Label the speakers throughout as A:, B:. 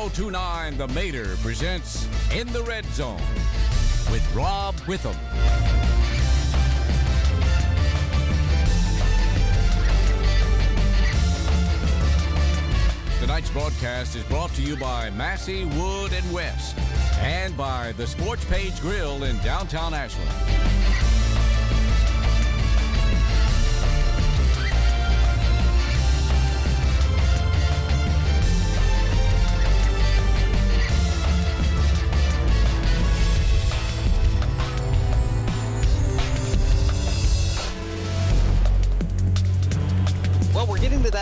A: 1029 The Mater presents In the Red Zone with Rob Witham. Tonight's broadcast is brought to you by Massey, Wood, and West and by the Sports Page Grille in downtown Ashland.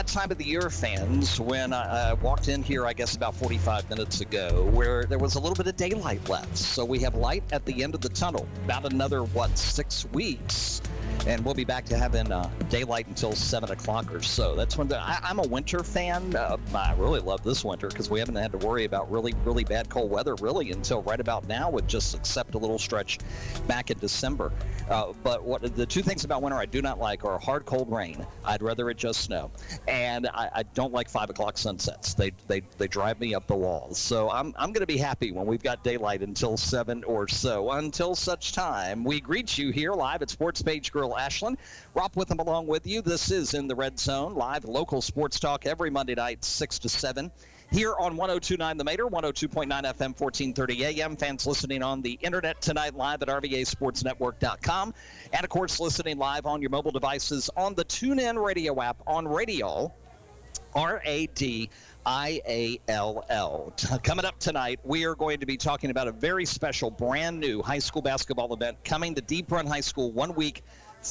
B: Time of the year, fans, when I, walked in here, I guess, about 45 minutes ago, where there was a little bit of daylight left. So we have light at the end of the tunnel. About another, what, six weeks? And we'll be back to having uh, daylight until 7 o'clock or so. That's when the, I, I'm a winter fan. Uh, I really love this winter because we haven't had to worry about really, really bad cold weather, really, until right about now, with just except a little stretch back in December. Uh, but what the two things about winter I do not like are hard cold rain. I'd rather it just snow, and I, I don't like five o'clock sunsets. They they they drive me up the walls. So I'm I'm going to be happy when we've got daylight until seven or so. Until such time, we greet you here live at Sports Page Grille Ashland. Rob Witham along with you. This is in the Red Zone live local sports talk every Monday night six to seven here on 1029 The Mater, 102.9 FM, 1430 AM. Fans listening on the internet tonight live at RVASportsNetwork.com. And of course, listening live on your mobile devices on the TuneIn radio app on radio. R A D I A L L. Coming up tonight, we are going to be talking about a very special, brand new high school basketball event coming to Deep Run High School one week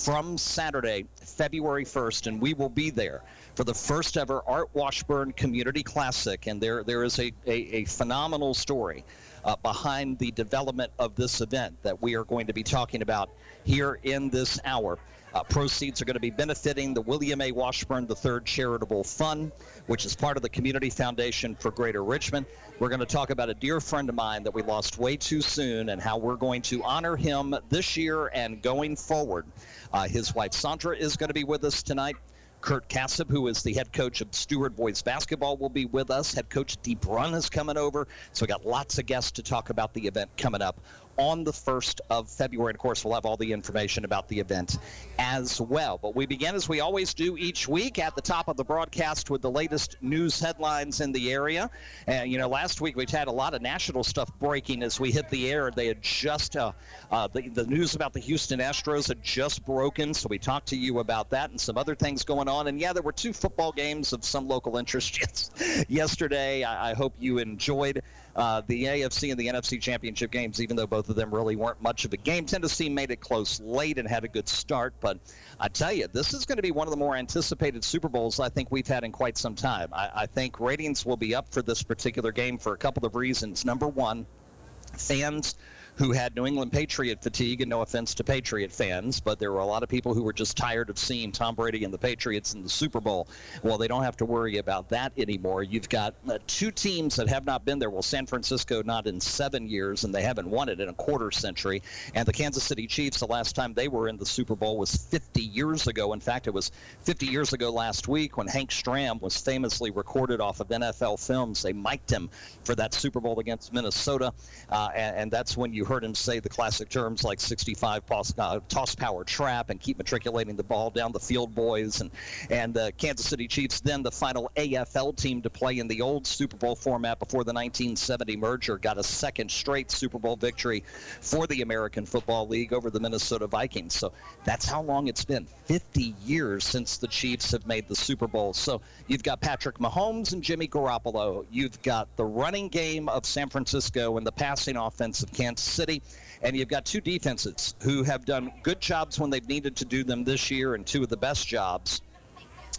B: from Saturday, February 1st, and we will be there for the first ever Art Washburn Community Classic. And there, there is a, a, a phenomenal story uh, behind the development of this event that we are going to be talking about here in this hour. Uh, proceeds are going to be benefiting the William A. Washburn III Charitable Fund, which is part of the Community Foundation for Greater Richmond. We're going to talk about a dear friend of mine that we lost way too soon and how we're going to honor him this year and going forward. Uh, his wife Sondra is going to be with us tonight. Curt Kassab, who is the head coach of Steward Boys Basketball, will be with us. Head coach Deep Run is coming over. So we got lots of guests to talk about the event coming up on the 1st of February. And of course, we'll have all the information about the event as well. But we begin as we always do each week at the top of the broadcast with the latest news headlines in the area. And, you know, last week we've had a lot of national stuff breaking as we hit the air. They had just, uh, uh, the, the news about the Houston Astros had just broken. So we talked to you about that and some other things going on. And yeah, there were two football games of some local interest yesterday. I, I hope you enjoyed uh, the AFC and the NFC championship games, even though both of them really weren't much of a game. Tennessee made it close late and had a good start, but I tell you, this is going to be one of the more anticipated Super Bowls I think we've had in quite some time. I, I think ratings will be up for this particular game for a couple of reasons. Number one, fans who had New England Patriot fatigue, and no offense to Patriot fans, but there were a lot of people who were just tired of seeing Tom Brady and the Patriots in the Super Bowl. Well, they don't have to worry about that anymore. You've got uh, two teams that have not been there. Well, San Francisco not in seven years, and they haven't won it in a quarter century. And the Kansas City Chiefs, the last time they were in the Super Bowl was 50 years ago. In fact, it was 50 years ago last week when Hank Stram was famously recorded off of NFL films. They mic'd him for that Super Bowl against Minnesota, uh, and, and that's when you heard him say the classic terms like 65 toss, uh, toss power trap and keep matriculating the ball down the field, boys. And and the Kansas City Chiefs, then the final AFL team to play in the old Super Bowl format before the 1970 merger, got a second straight Super Bowl victory for the American Football League over the Minnesota Vikings. So that's how long it's been 50 years since the Chiefs have made the Super Bowl. So you've got Patrick Mahomes and Jimmy Garoppolo. You've got the running game of San Francisco and the passing offense of Kansas City. And you've got two defenses who have done good jobs when they've needed to do them this year, and two of the best jobs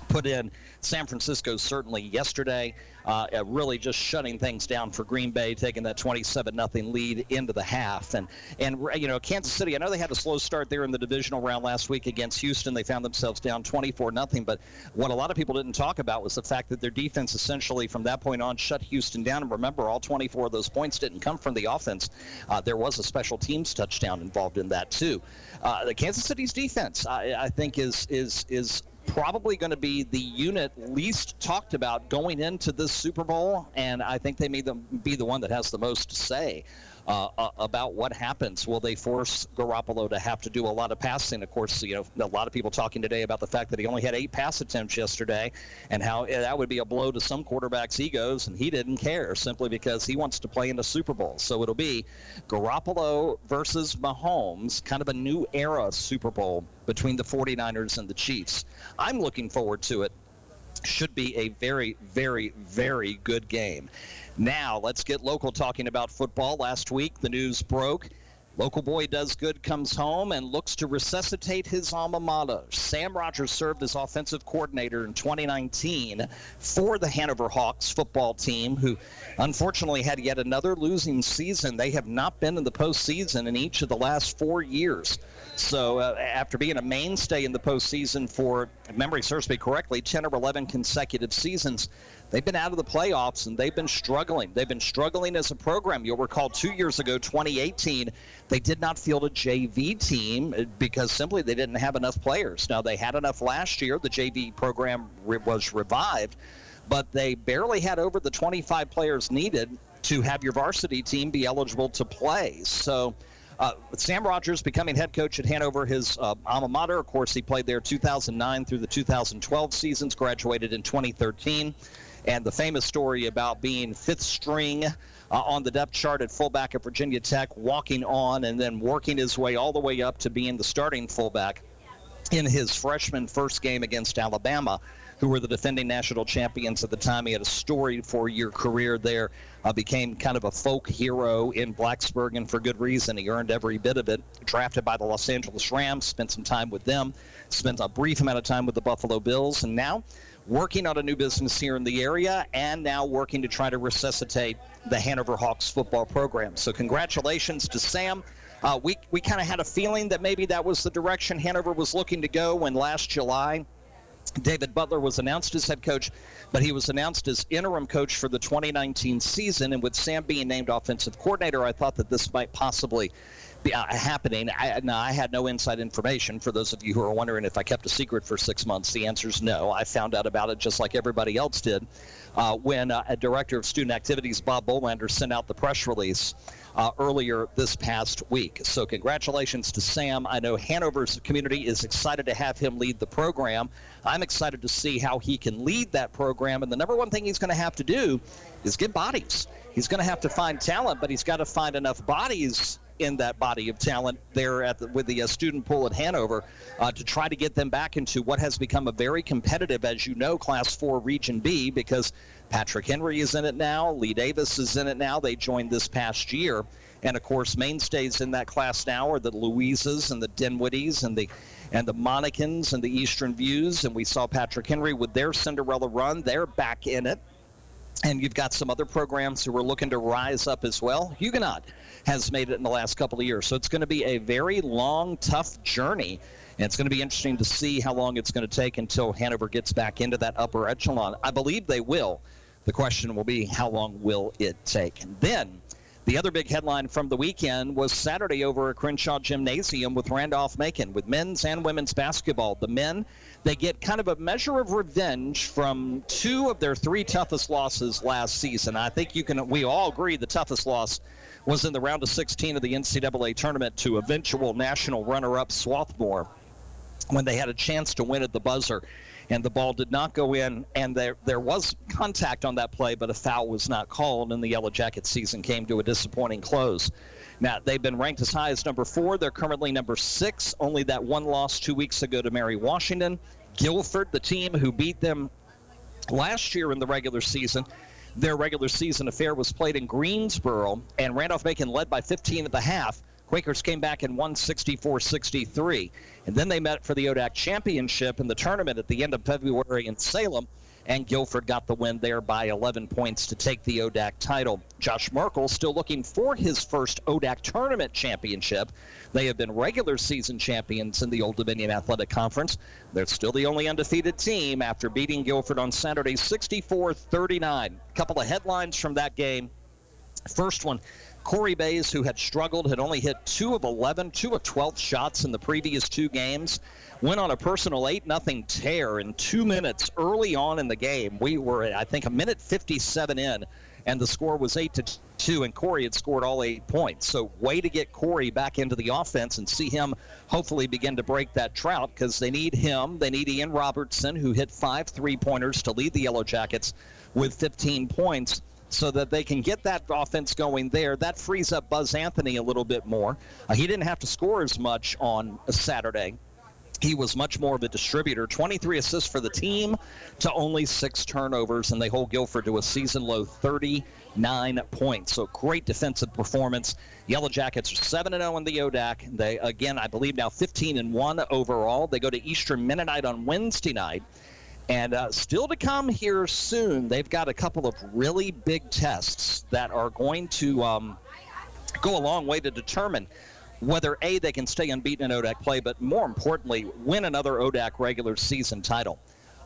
B: put in San Francisco certainly yesterday, uh, really just shutting things down for Green Bay, taking that 27 nothing lead into the half. And and you know Kansas City, I know they had a slow start there in the divisional round last week against Houston. They found themselves down 24 nothing. But what a lot of people didn't talk about was the fact that their defense essentially from that point on shut Houston down. And remember, all 24 of those points didn't come from the offense. Uh, there was a special teams touchdown involved in that too. Uh, the Kansas City's defense, I, I think, is is is probably going to be the unit least talked about going into this Super Bowl, and I think they may be the one that has the most to say uh, uh, about what happens. Will they force Garoppolo to have to do a lot of passing? Of course, you know, a lot of people talking today about the fact that he only had eight pass attempts yesterday and how that would be a blow to some quarterbacks' egos, and he didn't care simply because he wants to play in the Super Bowl. So it'll be Garoppolo versus Mahomes, kind of a new era Super Bowl between the 49ers and the Chiefs. I'm looking forward to it should be a very, very, very good game. Now, let's get local talking about football. Last week, the news broke. Local boy does good, comes home, and looks to resuscitate his alma mater. Sam Rogers served as offensive coordinator in 2019 for the Hanover Hawks football team, who unfortunately had yet another losing season. They have not been in the postseason in each of the last four years. So, uh, after being a mainstay in the postseason for, memory serves me correctly, 10 or 11 consecutive seasons, they've been out of the playoffs and they've been struggling. They've been struggling as a program. You'll recall two years ago, 2018, they did not field a JV team uh, because simply they didn't have enough players. Now, they had enough last year. The JV program re- was revived, but they barely had over the 25 players needed to have your varsity team be eligible to play. So, uh, Sam Rogers becoming head coach at Hanover, his uh, alma mater. Of course, he played there 2009 through the 2012 seasons, graduated in 2013. And the famous story about being fifth string uh, on the depth chart at fullback at Virginia Tech, walking on and then working his way all the way up to being the starting fullback in his freshman first game against Alabama who were the defending national champions at the time. He had a storied four-year career there, uh, became kind of a folk hero in Blacksburg, and for good reason. He earned every bit of it. Drafted by the Los Angeles Rams, spent some time with them, spent a brief amount of time with the Buffalo Bills, and now working on a new business here in the area and now working to try to resuscitate the Hanover Hawks football program. So congratulations to Sam. Uh, we we kind of had a feeling that maybe that was the direction Hanover was looking to go when last July David Butler was announced as head coach, but he was announced as interim coach for the 2019 season. And with Sam being named offensive coordinator, I thought that this might possibly happening. I, now, I had no inside information. For those of you who are wondering if I kept a secret for six months, the answer is no. I found out about it just like everybody else did uh, when uh, a director of student activities, Bob Bolander, sent out the press release uh, earlier this past week. So, congratulations to Sam. I know Hanover's community is excited to have him lead the program. I'm excited to see how he can lead that program. And the number one thing he's going to have to do is get bodies. He's going to have to find talent, but he's got to find enough bodies in that body of talent there at the, with the uh, student pool at Hanover uh, to try to get them back into what has become a very competitive, as you know, Class 4 Region B because Patrick Henry is in it now, Lee Davis is in it now. They joined this past year. And of course, mainstays in that class now are the Louisas and the Dinwiddies and the and the Monacans and the Eastern Views. And we saw Patrick Henry with their Cinderella run. They're back in it. And you've got some other programs who are looking to rise up as well. Huguenot has made it in the last couple of years. So it's going to be a very long, tough journey. And it's going to be interesting to see how long it's going to take until Hanover gets back into that upper echelon. I believe they will. The question will be how long will it take? And then the other big headline from the weekend was Saturday over at Crenshaw Gymnasium with Randolph Macon with men's and women's basketball. The men, they get kind of a measure of revenge from two of their three toughest losses last season. I think you can we all agree the toughest loss was in the round of 16 of the NCAA tournament to eventual national runner-up Swarthmore when they had a chance to win at the buzzer and the ball did not go in. And there there was contact on that play, but a foul was not called, and the Yellow Jackets season came to a disappointing close. Now they've been ranked as high as number four. They're currently number six. Only that one loss two weeks ago to Mary Washington. Guilford, the team who beat them last year in the regular season. Their regular season affair was played in Greensboro, and Randolph Macon led by 15 at the half. Quakers came back and won 64 63. And then they met for the ODAC championship in the tournament at the end of February in Salem. And Guilford got the win there by 11 points to take the ODAC title. Josh Merkel still looking for his first ODAC tournament championship. They have been regular season champions in the Old Dominion Athletic Conference. They're still the only undefeated team after beating Guilford on Saturday 64 39. A couple of headlines from that game. First one Corey Bays, who had struggled, had only hit two of 11, two of 12 shots in the previous two games, went on a personal 8 nothing tear in two minutes early on in the game. We were, I think, a minute 57 in, and the score was 8 to 2, and Corey had scored all eight points. So, way to get Corey back into the offense and see him hopefully begin to break that drought because they need him. They need Ian Robertson, who hit five three pointers to lead the Yellow Jackets with 15 points so that they can get that offense going there. That frees up Buzz Anthony a little bit more. Uh, he didn't have to score as much on Saturday. He was much more of a distributor. 23 assists for the team to only six turnovers, and they hold Guilford to a season low 39 points. So great defensive performance. Yellow Jackets are 7 0 in the ODAC. They, again, I believe now 15 and 1 overall. They go to Eastern Mennonite on Wednesday night. And uh, still to come here soon, they've got a couple of really big tests that are going to um, go a long way to determine whether A, they can stay unbeaten in ODAC play, but more importantly, win another ODAC regular season title.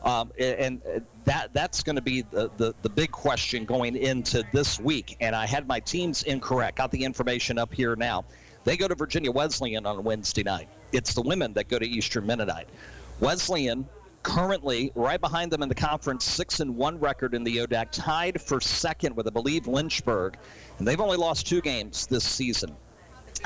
B: Um, and that that's going to be the, the, the, big question going into this week. And I had my teams incorrect. Got the information up here now. They go to Virginia Wesleyan on Wednesday night. It's the women that go to Eastern Mennonite. Wesleyan currently right behind them in the conference, six and one record in the ODAC, tied for second with, I believe, Lynchburg, and they've only lost two games this season.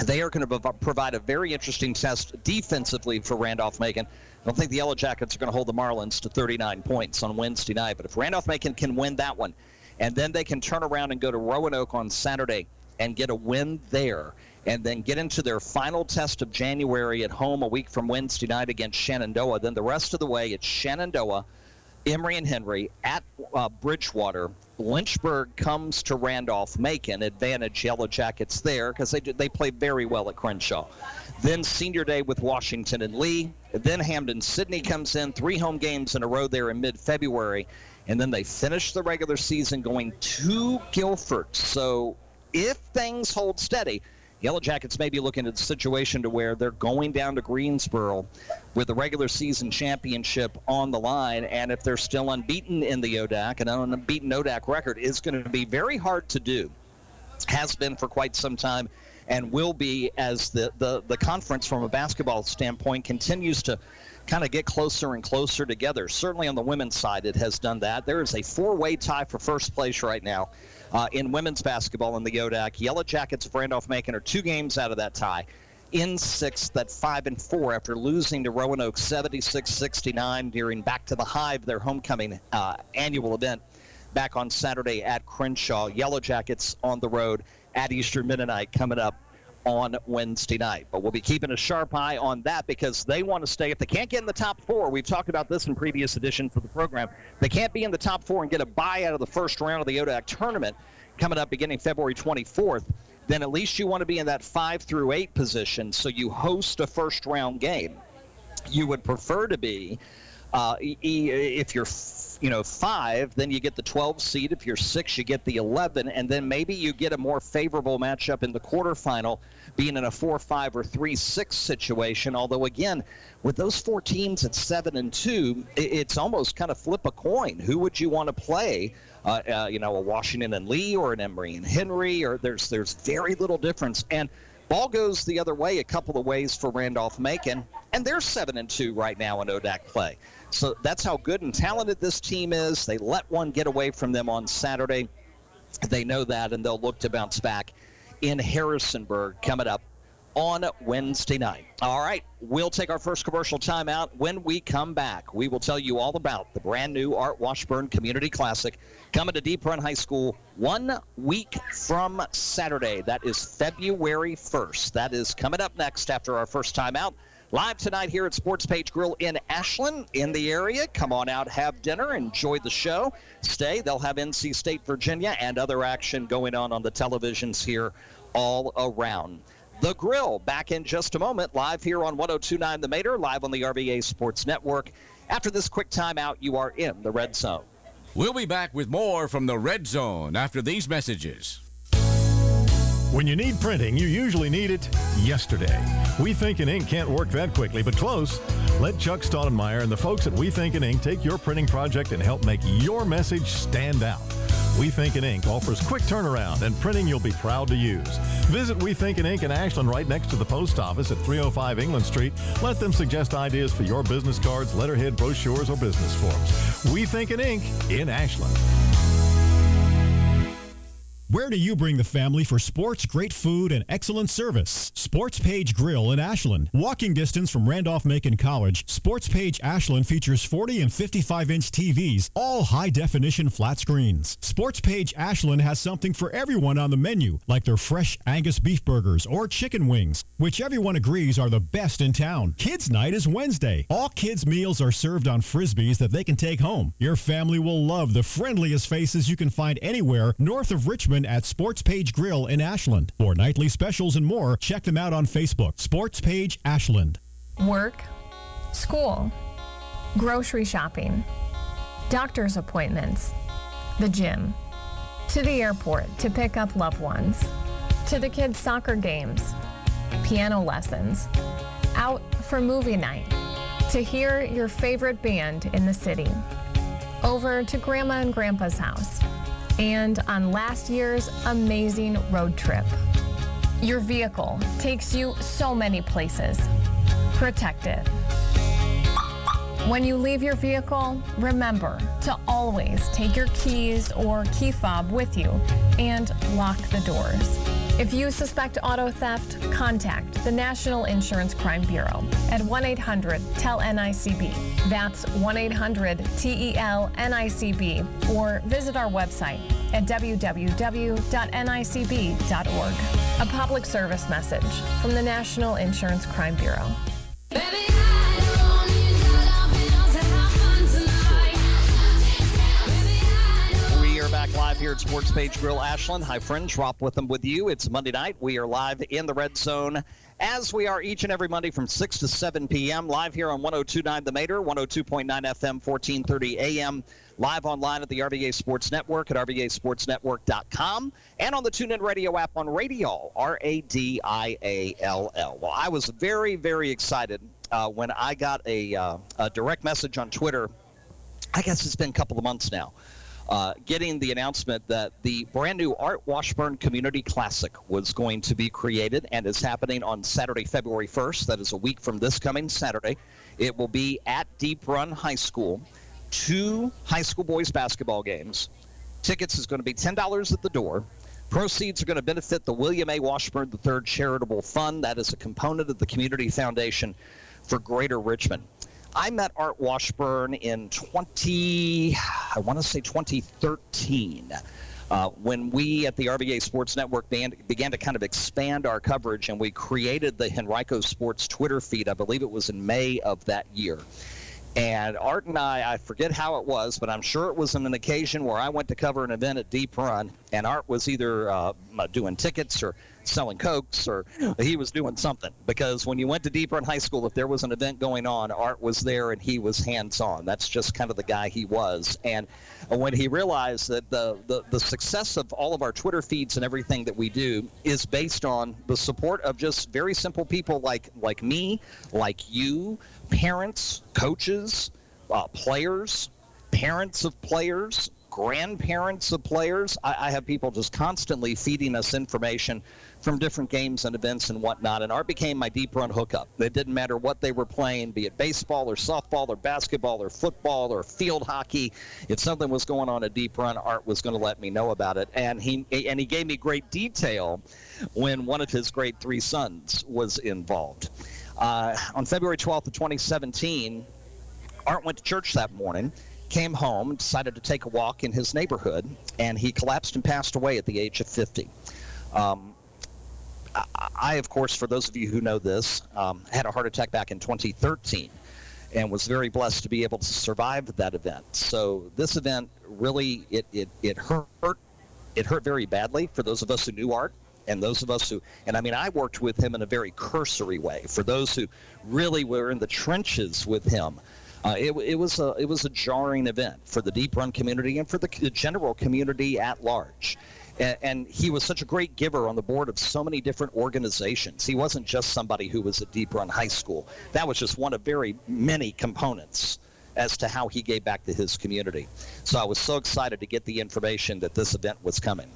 B: They are going to provide a very interesting test defensively for Randolph Macon. I don't think the Yellow Jackets are going to hold the Marlins to 39 points on Wednesday night, but if Randolph Macon can win that one, and then they can turn around and go to Roanoke on Saturday and get a win there and then get into their final test of January at home a week from Wednesday night against Shenandoah. Then the rest of the way, it's Shenandoah, Emory and Henry at uh, Bridgewater. Lynchburg comes to Randolph Macon, advantage Yellow Jackets there because they they play very well at Crenshaw. Then Senior Day with Washington and Lee. Then Hampden Sydney comes in, three home games in a row there in mid-February, and then they finish the regular season going to Guilford. So if things hold steady, Yellow Jackets may be looking at the situation to where they're going down to Greensboro with the regular season championship on the line, and if they're still unbeaten in the ODAC, an unbeaten ODAC record is going to be very hard to do. Has been for quite some time, and will be as the, the, the conference from a basketball standpoint continues to kind of get closer and closer together. Certainly on the women's side, it has done that. There is a four way tie for first place right now uh, in women's basketball in the ODAC. Yellow Jackets of Randolph Macon are two games out of that tie. In sixth at five and four after losing to Roanoke 76-69 during back to the Hive, their homecoming uh, annual event back on Saturday at Crenshaw. Yellow Jackets on the road at Eastern Mennonite coming up on Wednesday night. But we'll be keeping a sharp eye on that because they want to stay. If they can't get in the top four, we've talked about this in previous editions of the program. They can't be in the top four and get a bye out of the first round of the ODAC tournament coming up beginning February 24th. Then at least you want to be in that five through eight position so you host a first round game. You would prefer to be, uh, if you're you know five, then you get the 12 seed. If you're six, you get the 11, and then maybe you get a more favorable matchup in the quarterfinal being in a 4 5 or 3 6 situation. Although, again, with those four teams at 7 and 2, it's almost kind of flip a coin. Who would you want to play? Uh, uh, you know, a Washington and Lee or an Emory and Henry, or there's there's very little difference. And ball goes the other way a couple of ways for Randolph Macon, and they're seven and two right now in ODAC play. So that's how good and talented this team is. They let one get away from them on Saturday. They know that, and they'll look to bounce back in Harrisonburg coming up on Wednesday night. All right, we'll take our first commercial timeout. When we come back, we will tell you all about the brand new Art Washburn Community Classic coming to Deep Run High School one week from Saturday. That is February 1st. That is coming up next after our first timeout. Live tonight here at Sports Page Grille in Ashland, in the area. Come on out, have dinner, enjoy the show. Stay. They'll have NC State, Virginia, and other action going on on the televisions here all around. The Grill back in just a moment, live here on 1029 The Mater, live on the RVA Sports Network. After this quick timeout, you are in the Red Zone.
A: We'll be back with more from the Red Zone after these messages.
C: When you need printing, you usually need it yesterday. We Think in Ink can't work that quickly, but close. Let Chuck Staudenmeyer and the folks at We Think in Ink take your printing project and help make your message stand out. We Think in Ink offers quick turnaround and printing you'll be proud to use. Visit We Think in Ink in Ashland right next to the post office at 305 England Street. Let them suggest ideas for your business cards, letterhead, brochures, or business forms. We Think in Ink in Ashland.
D: Where do you bring the family for sports, great food, and excellent service? Sports Page Grille in Ashland. Walking distance from Randolph-Macon College, Sports Page Ashland features 40 and 55 inch TVs, all high definition flat screens. Sports Page Ashland has something for everyone on the menu, like their fresh Angus beef burgers or chicken wings, which everyone agrees are the best in town. Kids Night is Wednesday. All kids' meals are served on frisbees that they can take home. Your family will love the friendliest faces you can find anywhere north of Richmond at Sports Page Grille in Ashland. For nightly specials and more, check them out on Facebook. Sports Page Ashland.
E: Work, school, grocery shopping, doctor's appointments, the gym, to the airport to pick up loved ones, to the kids' soccer games, piano lessons, out for movie night, to hear your favorite band in the city, over to grandma and grandpa's house and on last year's amazing road trip. Your vehicle takes you so many places. Protect it. When you leave your vehicle, remember to always take your keys or key fob with you and lock the doors. If you suspect auto theft, contact the National Insurance Crime Bureau at 1 800 TEL NICB. That's 1 800 TEL NICB or visit our website at www.nicb.org. A public service message from the National Insurance Crime Bureau.
B: We live here at Sports Page Grille Ashland. Hi, friends. Rob Witham with you. It's Monday night. We are live in the red zone as we are each and every Monday from 6 to 7 p.m. live here on 1029 The Mater, 102.9 FM, 1430 a.m. Live online at the RVA Sports Network at RVASportsNetwork.com and on the TuneIn Radio app on Radio, R A D I A L L. Well, I was very, very excited uh, when I got a, uh, a direct message on Twitter. I guess it's been a couple of months now uh, getting the announcement that the brand new Art Washburn Community Classic was going to be created and is happening on Saturday, February 1st. That is a week from this coming Saturday. It will be at Deep Run High School. Two high school boys basketball games. Tickets is going to be $10 at the door. Proceeds are going to benefit the William A. Washburn III Charitable Fund. That is a component of the Community Foundation for Greater Richmond. I met Art Washburn in 20, I want to say 2013. Uh, when we at the RVA Sports Network began, began to kind of expand our coverage and we created the Henrico Sports Twitter feed, I believe it was in May of that year. And Art and I, I forget how it was, but I'm sure it was on an occasion where I went to cover an event at Deep Run, and Art was either uh, doing tickets or selling cokes or he was doing something because when you went to Deep Run High School, if there was an event going on, Art was there and he was hands on. That's just kind of the guy he was. And when he realized that the, the, the success of all of our Twitter feeds and everything that we do is based on the support of just very simple people like like me, like you, parents, coaches, uh, players, parents of players, grandparents of players. I, I, have people just constantly feeding us information from different games and events and whatnot. And Art became my deep run hookup. It didn't matter what they were playing, be it baseball or softball or basketball or football or field hockey. If something was going on at deep run, Art was going to let me know about it. And he and he gave me great detail when one of his great three sons was involved. Uh, on February 12th of 2017, Art went to church that morning came home, decided to take a walk in his neighborhood, and he collapsed and passed away at the age of 50. Um, I, of course, for those of you who know this, um, had a heart attack back in 2013 and was very blessed to be able to survive that event. So this event really, it, it, it hurt. It hurt very badly for those of us who knew Art and those of us who, and I mean, I worked with him in a very cursory way. For those who really were in the trenches with him, uh, it, it, was a it was a jarring event for the deep run community and for the general community at large. And, and, he was such a great giver on the board of so many different organizations. He wasn't just somebody who was at Deep Run High School. That was just one of very many components as to how he gave back to his community. So I was so excited to get the information that this event was coming.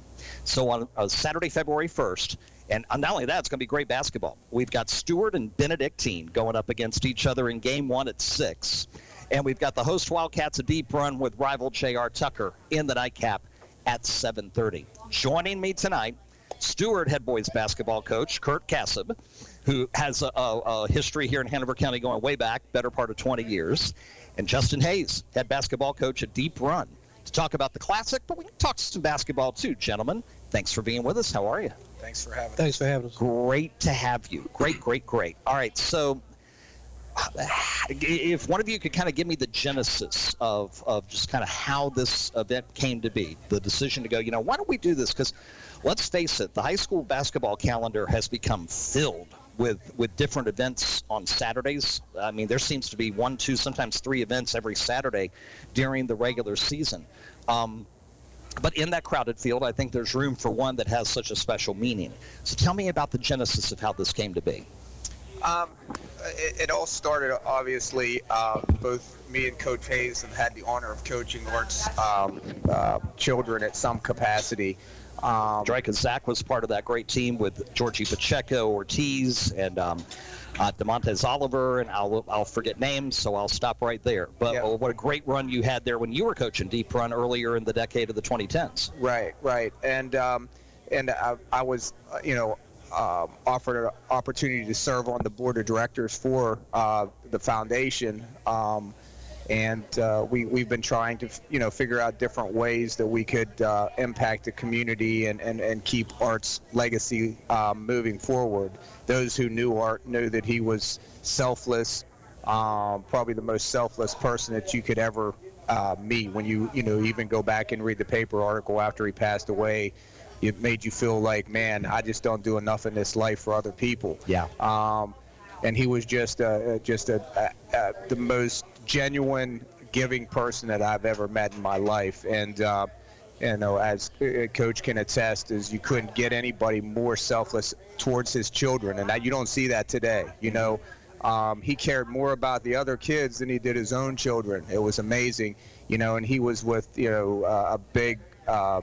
B: So on uh, Saturday, February 1st, and not only that, it's going to be great basketball. We've got Steward and Benedictine going up against each other in game one at 6. And we've got the host Wildcats a deep run with rival J.R. Tucker in the nightcap at 7.30. Joining me tonight, Steward head boys basketball coach Curt Kassab, who has a, a, a, history here in Hanover County going way back, better part of 20 years, and Justin Hayes, head basketball coach at Deep Run, to talk about the Classic, but we can talk some basketball too, gentlemen. Thanks for being with us. How are you?
F: Thanks for having us.
G: Thanks for having us.
B: Great to have you. Great, great, great. All right, so if one of you could kind of give me the genesis of, of just kind of how this event came to be, the decision to go, you know, why don't we do this? Because let's face it, the high school basketball calendar has become filled with with different events on Saturdays. I mean, there seems to be one, two, sometimes three events every Saturday during the regular season. Um, but in that crowded field, I think there's room for one that has such a special meaning. So tell me about the genesis of how this came to be.
F: Um, it, it, all started obviously. Uh, both me and Coach Hayes have had the honor of coaching Art's um, uh, children at some capacity.
B: Um, Drake and Zach was part of that great team with Georgie Pacheco, Ortiz, and um, uh, Demontes Oliver, and I'll, I'll forget names, so I'll stop right there. But yeah. what a great run you had there when you were coaching Deep Run earlier in the decade of the 2010s.
F: Right, right, and um, and I, I was, uh, you know, um, offered an opportunity to serve on the board of directors for uh, the foundation. Um, and uh, we, we've been trying to you know figure out different ways that we could uh, impact the community and, and, and keep art's legacy um, moving forward those who knew art knew that he was selfless um, probably the most selfless person that you could ever uh, meet when you you know even go back and read the paper article after he passed away it made you feel like man i just don't do enough in this life for other people
B: yeah
F: um, and he was just a, just a, a, a, the most genuine, giving person that I've ever met in my life. And uh, you know, as a coach can attest, is you couldn't get anybody more selfless towards his children, and that you don't see that today. You know, um, he cared more about the other kids than he did his own children. It was amazing, you know, and he was with you know uh, a big uh,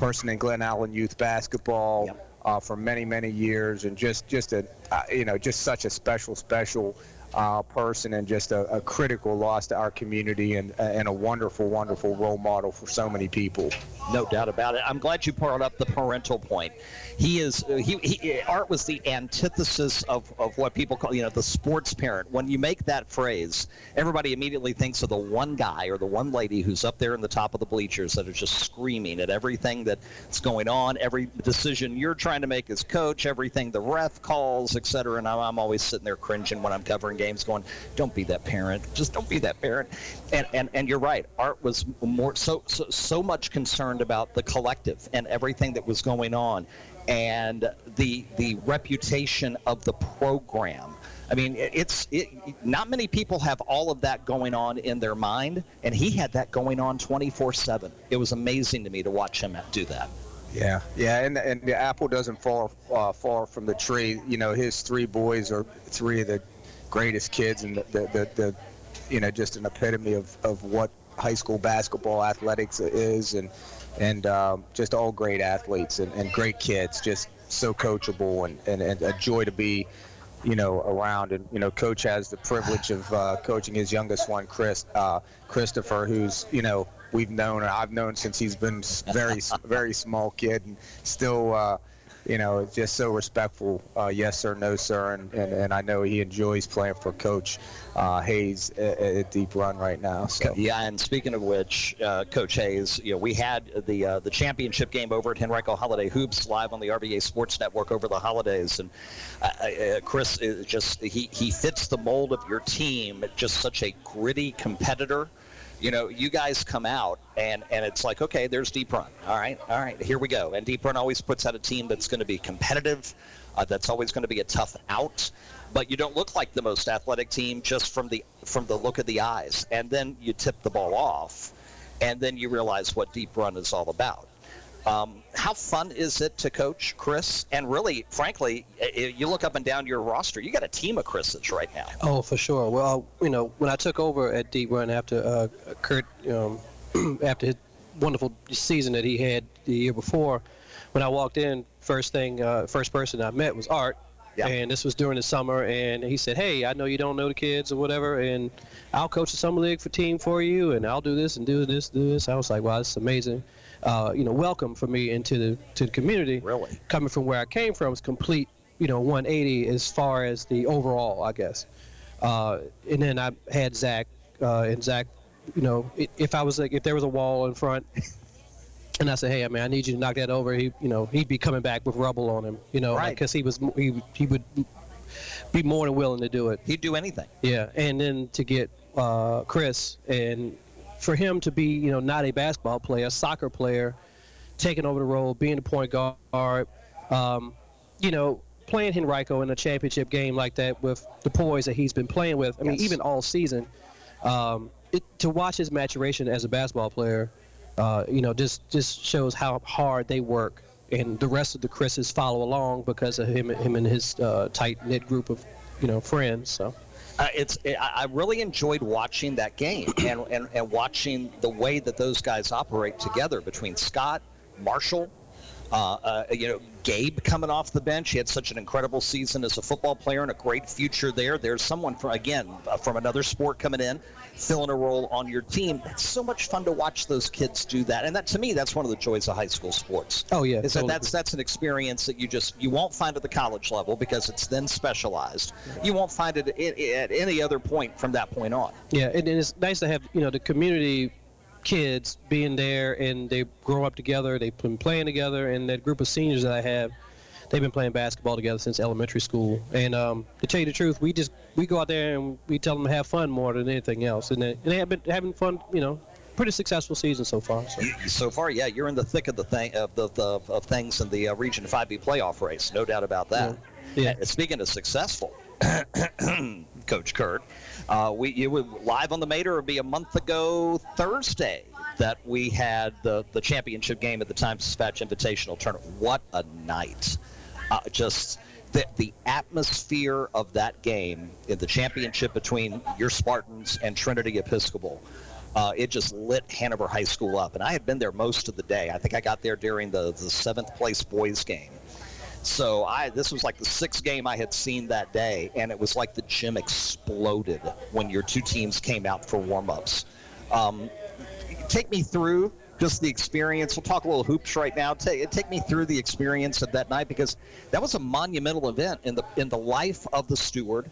F: person in Glen Allen youth basketball. Yep. Uh, for many many years and just just a uh, you know just such a special special uh, person and just a, a, critical loss to our community and, and a wonderful, wonderful role model for so many people.
B: No doubt about it. I'm glad you brought up the parental point. He is uh, he, he Art was the antithesis of, of what people call you know the sports parent. When you make that phrase, everybody immediately thinks of the one guy or the one lady who's up there in the top of the bleachers that are just screaming at everything that's going on, every decision you're trying to make as coach, everything the ref calls, etc. And I'm, I'm always sitting there cringing when I'm covering games going, don't be that parent. Just don't be that parent. And and, and you're right. Art was more so, so so much concerned about the collective and everything that was going on and the the reputation of the program. I mean, it's it, not many people have all of that going on in their mind, and he had that going on 24/7. It was amazing to me to watch him do that.
F: Yeah, yeah, and and the apple doesn't fall uh, far from the tree. You know, his three boys are three of the greatest kids and the, the, the, the you know just an epitome of, of what high school basketball athletics is and and um, just all great athletes and, and great kids just so coachable and, and, and a joy to be you know around. And you know coach has the privilege of uh, coaching his youngest one chris uh, christopher who's you know we've known i've known since he's been very very small kid and still uh, you know, just so respectful. Uh, yes, sir, no, sir. And, and, and I know he enjoys playing for Coach uh, Hayes at, at, Deep Run right now. So.
B: Yeah, and speaking of which, uh, Coach Hayes, you know, we had the uh, the championship game over at Henrico Holiday Hoops live on the RVA Sports Network over the holidays. And uh, uh, Chris is just, he, he fits the mold of your team, just such a gritty competitor you know, you guys come out and and it's like, okay, there's Deep Run. All right, all right, here we go. And Deep Run always puts out a team that's going to be competitive, uh, that's always going to be a tough out. But you don't look like the most athletic team just from the from the look of the eyes. And then you tip the ball off, and then you realize what Deep Run is all about. Um, how fun is it to coach Chris? And really, frankly, you look up and down your roster, you got a team of Chris's right now.
G: Oh, for sure. Well, you know, when I took over at Deep Run after uh, Curt, um, after his wonderful season that he had the year before, when I walked in, first thing, uh, first person I met was Art. Yeah. And this was during the summer, and he said, "Hey, I know you don't know the kids or whatever, and I'll coach the summer league for team for you, and I'll do this and do this, do this." I was like, "Wow, this is amazing." Uh, you know, welcome for me into the to the community.
B: Really,
G: coming from where I came from was complete, you know, 180 as far as the overall, I guess. Uh, and then I had Zach, uh, and Zach, you know, if I was like, if there was a wall in front. And I said, "Hey, I mean, I need you to knock that over." He, you know, he'd be coming back with rubble on him, you know, because right. he was he he would be more than willing to do it.
B: He'd do anything.
G: Yeah, and then to get uh, Chris and for him to be, you know, not a basketball player, a soccer player, taking over the role, being the point guard, um, you know, playing Henrico in a championship game like that with the poise that he's been playing with. I yes. mean, even all season, um, it, to watch his maturation as a basketball player, uh, you know, just just shows how hard they work, and the rest of the Chris's follow along because of him, him and his uh, tight knit group of, you know, friends. So.
B: Uh, it's it, I really enjoyed watching that game and, and, and watching the way that those guys operate together between Scott, Marshall, uh, uh, you know, Gabe coming off the bench. He had such an incredible season as a football player and a great future there. There's someone from again uh, from another sport coming in, filling a role on your team. It's so much fun to watch those kids do that. And that to me, that's one of the joys of high school sports.
G: Oh yeah,
B: is totally. that that's that's an experience that you just you won't find at the college level because it's then specialized. You won't find it at any other point from that point on.
G: Yeah, and it's nice to have you know the community kids being there and they grow up together. They've been playing together, and that group of seniors that I have, they've been playing basketball together since elementary school. And um, to tell you the truth, we just we go out there and we tell them to have fun more than anything else, and they, and they have been having fun. You know, pretty successful season so far. So,
B: so far, yeah, you're in the thick of the thing of the, the of things in the uh, Region 5B playoff race, no doubt about that.
G: Yeah. yeah.
B: Speaking of successful, Coach Curt. Uh, we you were live on the Mater. It'd be a month ago Thursday that we had the the championship game at the Times Dispatch Invitational Tournament. What a night! Uh, just the, the atmosphere of that game in the championship between your Spartans and Trinity Episcopal. Uh, it just lit Hanover High School up. And I had been there most of the day. I think I got there during the, the seventh place boys game. So I this was like the sixth game I had seen that day, and it was like the gym exploded when your two teams came out for warm-ups. Um, take me through just the experience. We'll talk a little hoops right now. Take, take me through the experience of that night because that was a monumental event in the in the life of the Steward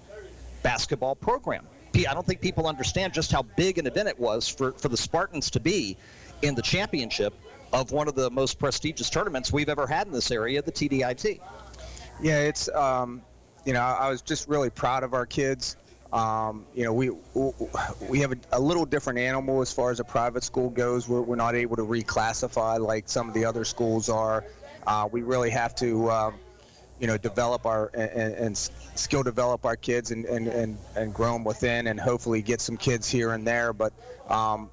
B: basketball program. I don't think people understand just how big an event it was for, for the Spartans to be in the championship of one of the most prestigious tournaments we've ever had in this area, the TDIT.
F: Yeah, it's um, you know I was just really proud of our kids. Um, you know, we we have a, a, little different animal as far as a private school goes. We're, we're not able to reclassify like some of the other schools are. Uh, we really have to, um, you know, develop our and, and, skill develop our kids and, and, and, and grow them within, and hopefully get some kids here and there. But um,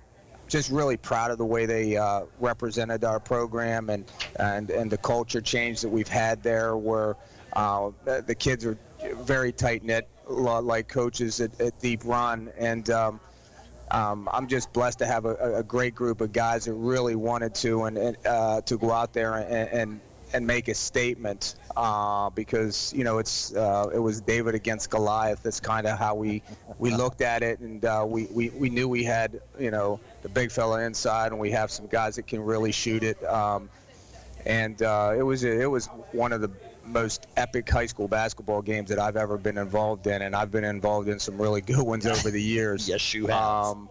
F: just really proud of the way they uh, represented our program and, and, and the culture change that we've had there where uh, the kids are very tight knit, like coaches at, at Deep Run. And um, um, I'm just blessed to have a, a, great group of guys that really wanted to and, uh, to go out there and, and and make a statement uh, because you know it's uh, it was David against Goliath. That's kind of how we we looked at it, and uh, we, we we knew we had you know the big fella inside, and we have some guys that can really shoot it. Um, and uh, it was it was one of the most epic high school basketball games that I've ever been involved in, and I've been involved in some really good ones over the years.
B: yes, you have. Um,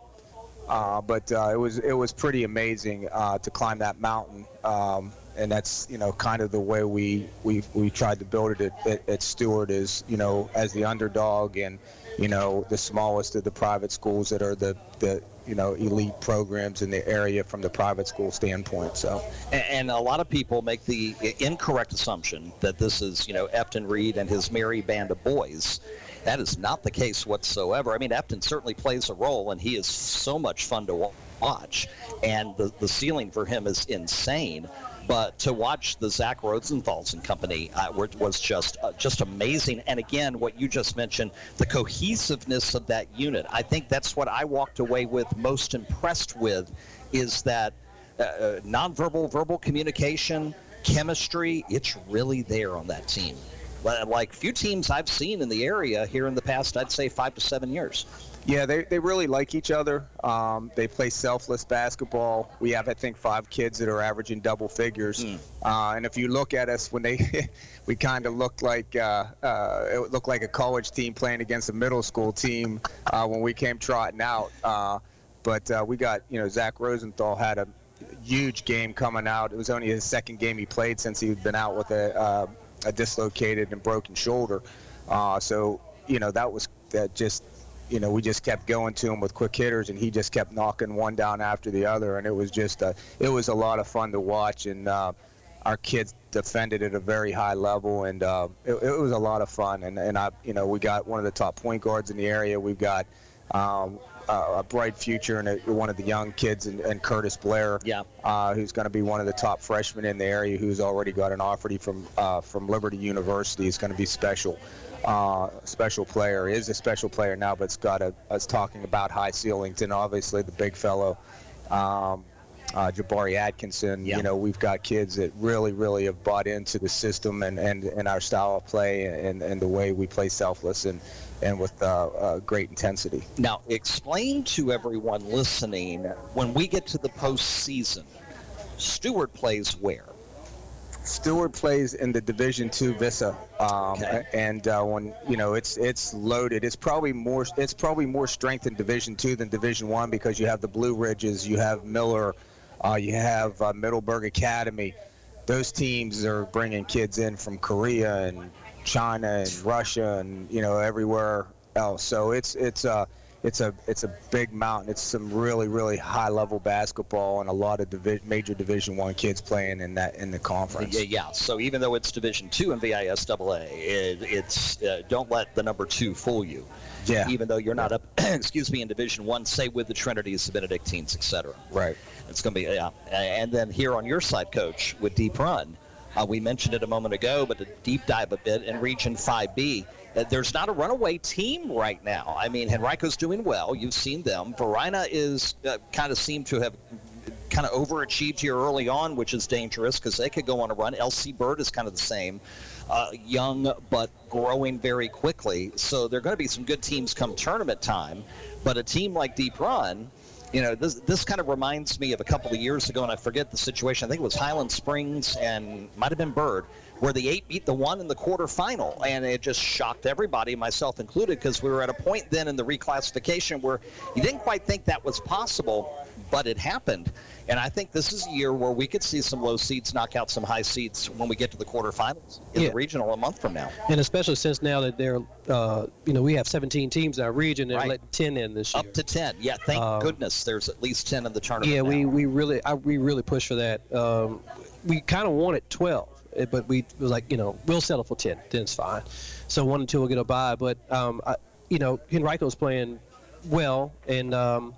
F: uh, but uh, it was it was pretty amazing uh, to climb that mountain. Um, and that's you know kind of the way we we we tried to build it at, at, at Steward is you know as the underdog and you know the smallest of the private schools that are the the you know elite programs in the area from the private school standpoint so.
B: And, and a lot of people make the incorrect assumption that this is you know Efton Reid and his merry band of boys. That is not the case whatsoever. I mean Efton certainly plays a role and he is so much fun to watch, and the the ceiling for him is insane. But to watch the Zach Rosenthal's and company uh, was just uh, just amazing. And again, what you just mentioned, the cohesiveness of that unit. I think that's what I walked away with most impressed with, is that uh, uh nonverbal verbal communication, chemistry. It's really there on that team. Like few teams I've seen in the area here in the past, I'd say five to seven years.
F: Yeah, they, they really like each other. Um, they play selfless basketball. We have, I think, five kids that are averaging double figures. Mm. Uh, and if you look at us when they, we kind of looked like uh, uh, it looked like a college team playing against a middle school team uh, when we came trotting out. Uh, but uh, we got, you know, Zach Rosenthal had a huge game coming out. It was only his second game he played since he'd been out with a, a dislocated and broken shoulder. so, you know, that was that just you know, we just kept going to him with quick hitters, and he just kept knocking one down after the other, and it was just a, it was a lot of fun to watch, and uh, our kids defended at a very high level, and uh, it, it, was a lot of fun, and and I, you know, we got one of the top point guards in the area, we've got. Um, uh, a bright future and a, one of the young kids and, and Curtis Blair,
B: yeah.
F: uh, who's going to be one of the top freshmen in the area, who's already got an offer from uh, from Liberty University. is going to be special uh, special player. Is a special player now, but Scott uh, us talking about high ceilings, and obviously the big fellow, um, uh, Jabari Atkinson.
B: Yeah.
F: You know, we've got kids that really, really have bought into the system and, and, and our style of play and, and the way we play selfless and and with uh, uh, great intensity.
B: Now, explain to everyone listening when we get to the postseason, Steward plays where?
F: Steward plays in the Division Two VISAA, um, okay. and uh, when you know it's it's loaded. It's probably more it's probably more strength in Division Two than Division One because you have the Blue Ridges, you have Miller, uh, you have uh, Middleburg Academy. Those teams are bringing kids in from Korea and China and Russia and you know everywhere else. So it's it's uh it's a it's a big mountain. It's some really really high level basketball and a lot of divi- major Division One kids playing in that in the conference.
B: Yeah, yeah. So even though it's Division Two in VISAA, it, it's uh, don't let the number two fool you.
F: Yeah.
B: Even though you're not up, excuse me, in Division One, say with the Trinities, the Benedictines, etc.
F: Right.
B: It's going to be yeah. And then here on your side, Coach, with Deep Run, uh, we mentioned it a moment ago, but to deep dive a bit in Region 5B there's not a runaway team right now. I mean, Henrico's doing well. You've seen them. Varina is uh, kind of seemed to have kind of overachieved here early on, which is dangerous because they could go on a run. LC Bird is kind of the same. Uh, young but growing very quickly. So there are going to be some good teams come tournament time. But a team like Deep Run, you know, this this kind of reminds me of a couple of years ago, and I forget the situation. I think it was Highland Springs and might have been Bird where the eight beat the one in the quarterfinal, and it just shocked everybody, myself included, because we were at a point then in the reclassification where you didn't quite think that was possible, but it happened. And I think this is a year where we could see some low seeds knock out some high seeds when we get to the quarterfinals in yeah. the regional a month from now.
G: And especially since now that they're, uh, you know, we have 17 teams in our region and right. letting 10 in this year.
B: Up to 10. Yeah, thank um, goodness there's at least 10 in the tournament.
G: Yeah,
B: now.
G: we, we really I, we really push for that. Um, we kind of wanted 12 but we was like, you know, we'll settle for 10. 10 is fine. So one and two will get a bye. But, um, I, you know, Henrico's playing well, and um,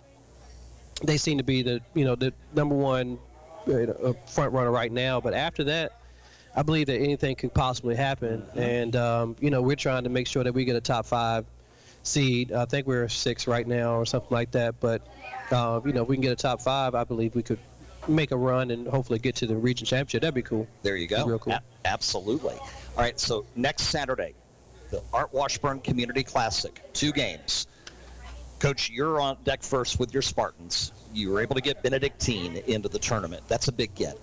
G: they seem to be the, you know, the number one uh, front runner right now. But after that, I believe that anything could possibly happen. Mm-hmm. And, um, you know, we're trying to make sure that we get a top five seed. I think we're six right now or something like that. But, uh, you know, if we can get a top five, I believe we could make a run and hopefully get to the region championship. That'd be cool.
B: There you go.
G: real cool. A-
B: absolutely. All right. So next Saturday, the Art Washburn Community Classic, two games. Coach, you're on deck first with your Spartans. You were able to get Benedictine into the tournament. That's a big get.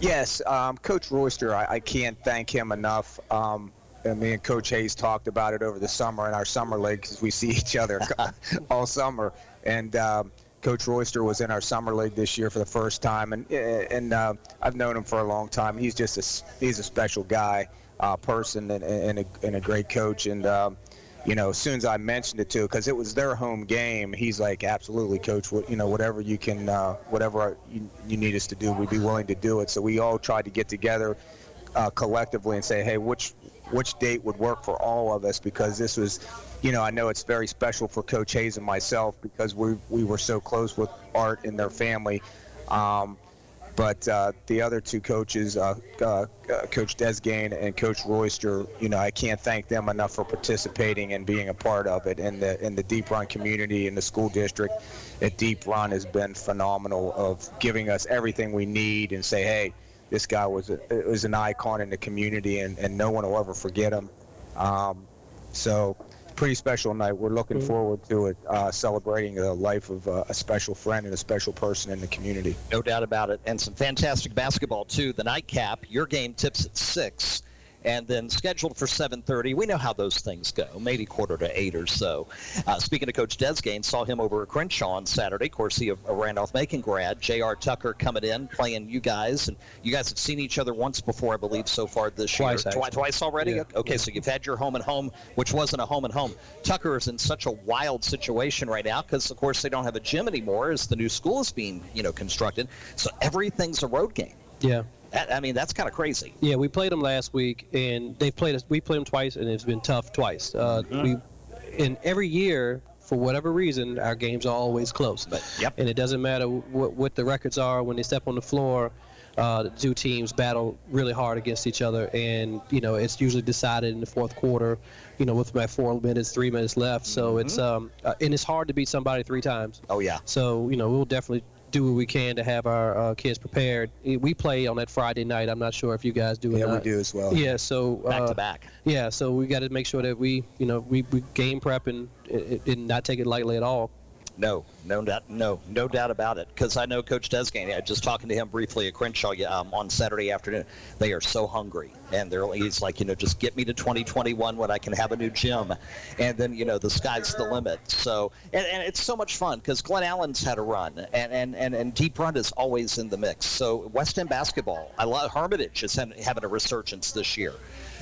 F: Yes, um, Coach Royster, I, I, can't thank him enough. Um, and me and Coach Hayes talked about it over the summer in our summer league because we see each other all summer. And um, Coach Royster was in our summer league this year for the first time, and and uh, I've known him for a long time. He's just a he's a special guy, uh, person, and, and, a, and a great coach. And um, you know, as soon as I mentioned it to, because it was their home game, he's like, absolutely, coach. What you know, whatever you can, uh, whatever you, you need us to do, we'd be willing to do it. So we all tried to get together uh, collectively and say, hey, which which date would work for all of us because this was, you know, I know it's very special for Coach Hayes and myself because we we were so close with Art and their family. Um, but uh, the other two coaches, uh, uh, uh Coach Desgain and Coach Royster, you know, I can't thank them enough for participating and being a part of it. And the in the Deep Run community and the school district at Deep Run has been phenomenal of giving us everything we need and say, hey, this guy was a, was an icon in the community, and, and no one will ever forget him. Um, so pretty special night. We're looking mm-hmm. forward to it, uh, celebrating the life of uh, a special friend and a special person in the community.
B: No doubt about it. And some fantastic basketball, too. The nightcap, your game tips at 6 and then scheduled for 7:30. We know how those things go, maybe quarter to eight or so. Uh, speaking to Coach Desgain, saw him over at Crenshaw on Saturday. Of course, he a, a Randolph-Macon grad. J.R. Tucker coming in, playing you guys, and you guys have seen each other once before, I believe, so far this
G: twice,
B: year. Twice, twice already.
G: Yeah.
B: Okay,
G: yeah.
B: so you've had your home and home, which wasn't a home and home. Tucker is in such a wild situation right now because, of course, they don't have a gym anymore as the new school is being, you know, constructed. So everything's a road game.
G: Yeah.
B: That, I mean, that's kind of crazy.
G: Yeah, we played them last week, and they've played us. We played them twice, and it's been tough twice. Uh, mm-hmm. We, and every year, for whatever reason, our games are always close.
B: But yep.
G: And it doesn't matter what, what the records are when they step on the floor. Uh, the two teams battle really hard against each other, and you know it's usually decided in the fourth quarter. You know, with about four minutes, three minutes left. So mm-hmm. it's um, uh, and it's hard to beat somebody three times.
B: Oh yeah.
G: So you know we'll definitely do what we can to have our uh, kids prepared. We play on that Friday night. I'm not sure if you guys do.
F: Yeah,
G: we
F: do as well.
G: Yeah, so
B: back uh, to back.
G: Yeah, so we got to make sure that we, you know, we, we game prep and, and not take it lightly at all.
B: No, no doubt, no, no doubt about it. Because I know Coach Desgain. I just talking to him briefly at Crenshaw um, on Saturday afternoon. They are so hungry, and they're he's like, you know, just get me to 2021 when I can have a new gym, and then you know the sky's the limit. So, and, and it's so much fun because Glen Allen's had a run, and and and and Deep Run is always in the mix. So West End basketball, I love Hermitage is having a resurgence this year.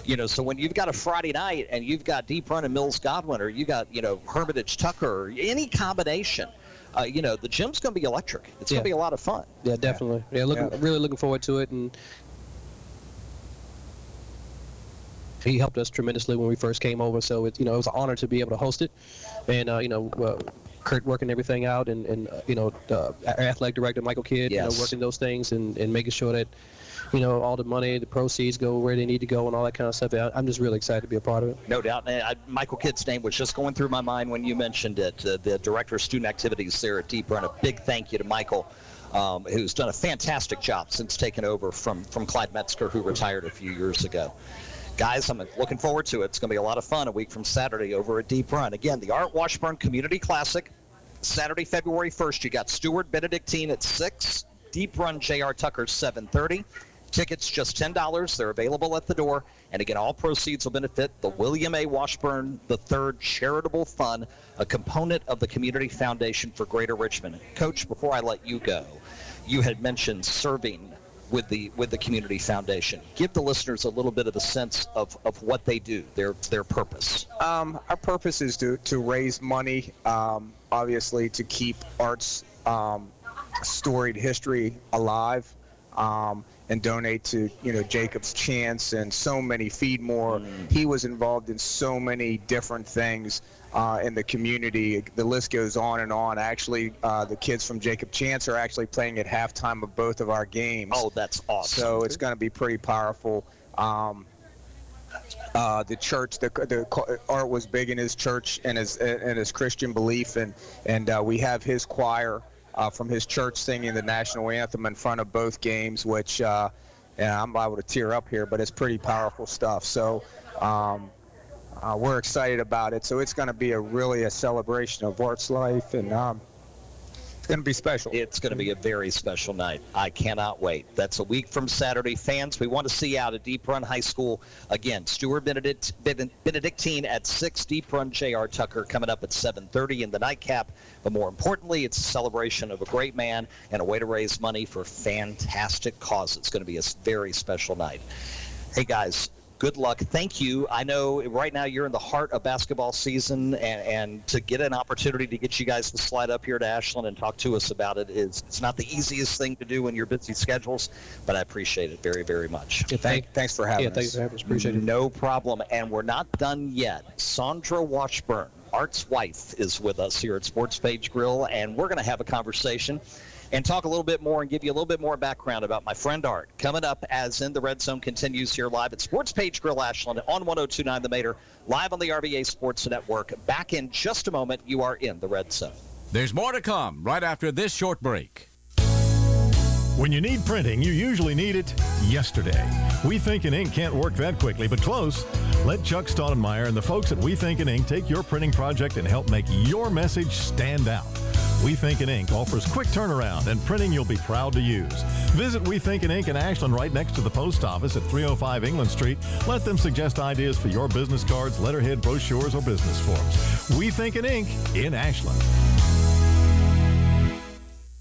B: You know, so when you've got a Friday night and you've got Deep Run and Mills Godwin, or you got you know Hermitage Tucker, or any combination. Uh, you know, the gym's going to be electric. It's yeah. going to be a lot of fun.
G: Yeah, definitely. Yeah, yeah looking, yeah. really looking forward to it. And he helped us tremendously when we first came over. So it, you know, it was an honor to be able to host it. And uh, you know, uh, Curt working everything out, and and uh, you know, our athletic director Michael Kidd,
B: yes.
G: you know, working those things and, and making sure that you know, all the money, the proceeds go where they need to go and all that kind of stuff. I'm just really excited to be a part of it.
B: No doubt. I, Michael Kidd's name was just going through my mind when you mentioned it. Uh, the director of student activities there at Deep Run. A big thank you to Michael. Um, who's done a fantastic job since taking over from, from Clyde Metzger, who retired a few years ago guys, I'm looking forward to it. It's going to be a lot of fun a week from Saturday over at Deep Run. Again, the Art Washburn Community Classic, Saturday, February 1st. You got Steward Benedictine at 6, Deep Run J.R. Tucker 7:30. Tickets just $10. They're available at the door. And again, all proceeds will benefit the William A. Washburn III Charitable Fund, a component of the Community Foundation for Greater Richmond. Coach, before I let you go, you had mentioned serving with the with the community foundation. Give the listeners a little bit of a sense of, of what they do, their their purpose.
F: Um, our purpose is to to raise money, um, obviously to keep arts um, storied history alive. Um, and donate to you know Jacob's Chance and so many Feed More. Mm. He was involved in so many different things uh, in the community. The list goes on and on. Actually, uh, the kids from Jacob Chance are actually playing at halftime of both of our games.
B: Oh, that's awesome!
F: So it's going to be pretty powerful. Um, uh, the church, the, the art was big in his church and his and his Christian belief, and and uh, we have his choir uh, from his church singing the national anthem in front of both games, which uh, yeah, I'm liable to tear up here, but it's pretty powerful stuff. So um, uh, we're excited about it. So it's going to be a really a celebration of Art's life, and um, it's going to be special.
B: It's going to be a very special night. I cannot wait. That's a week from Saturday. Fans, we want to see out at Deep Run High School. Again, Steward Benedict, Benedictine at 6, Deep Run J.R. Tucker coming up at 7.30 in the nightcap. But more importantly, it's a celebration of a great man and a way to raise money for fantastic causes. It's going to be a very special night. Hey, guys, good luck. Thank you. I know right now you're in the heart of basketball season, and, and to get an opportunity to get you guys to slide up here to Ashland and talk to us about it is it's not the easiest thing to do in your busy schedules, but I appreciate it very, very much.
F: Yeah, thank, thanks for having
G: yeah,
F: us.
G: thanks for having us. Appreciate it.
B: No problem. And we're not done yet. Sondra Washburn, Art's wife, is with us here at Sports Page Grille, and we're going to have a conversation and talk a little bit more and give you a little bit more background about my friend Art. Coming up as In the Red Zone continues here live at Sports Page Grille Ashland on 1029 The Mater, live on the RVA Sports Network. Back in just a moment, you are in the Red Zone.
A: There's more to come right after this short break.
C: When you need printing, you usually need it yesterday. We Think in Ink can't work that quickly, but close. Let Chuck Staudenmeyer and the folks at We Think in Ink take your printing project and help make your message stand out. We Think in Ink offers quick turnaround and printing you'll be proud to use. Visit We Think in Ink in Ashland right next to the post office at 305 England Street. Let them suggest ideas for your business cards, letterhead, brochures, or business forms. We Think in Ink in Ashland.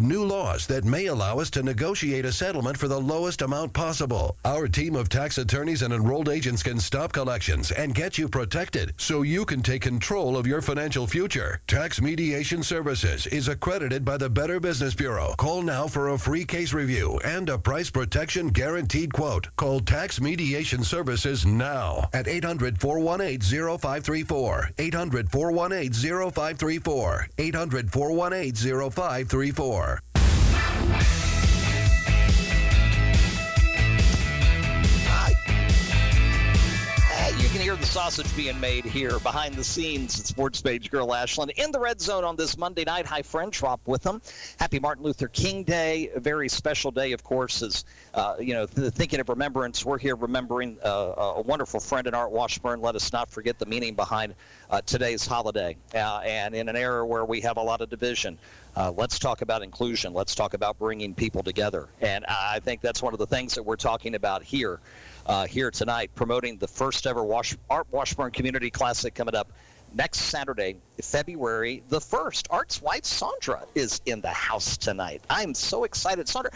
H: new laws that may allow us to negotiate a settlement for the lowest amount possible. Our team of tax attorneys and enrolled agents can stop collections and get you protected so you can take control of your financial future. Tax Mediation Services is accredited by the Better Business Bureau. Call now for a free case review and a price protection guaranteed quote. Call Tax Mediation Services now at 800 418 0534. 800 418 0534. 800 418 0534.
B: Uh, hear the sausage being made here behind the scenes at Sports Page Grille Ashland in the red zone on this Monday night. Hi, friend, Rob Witham. Happy Martin Luther King Day. A very special day, of course, is, uh, you know, th- thinking of remembrance. We're here remembering uh, a wonderful friend in Art Washburn. Let us not forget the meaning behind uh, today's holiday. Uh, and in an era where we have a lot of division, uh, let's talk about inclusion. Let's talk about bringing people together. And I think that's one of the things that we're talking about here, uh, here tonight, promoting the first ever Wash- Art Washburn Community Classic coming up next Saturday, February the 1st. Art's wife, Sondra, is in the house tonight. I'm so excited. Sondra,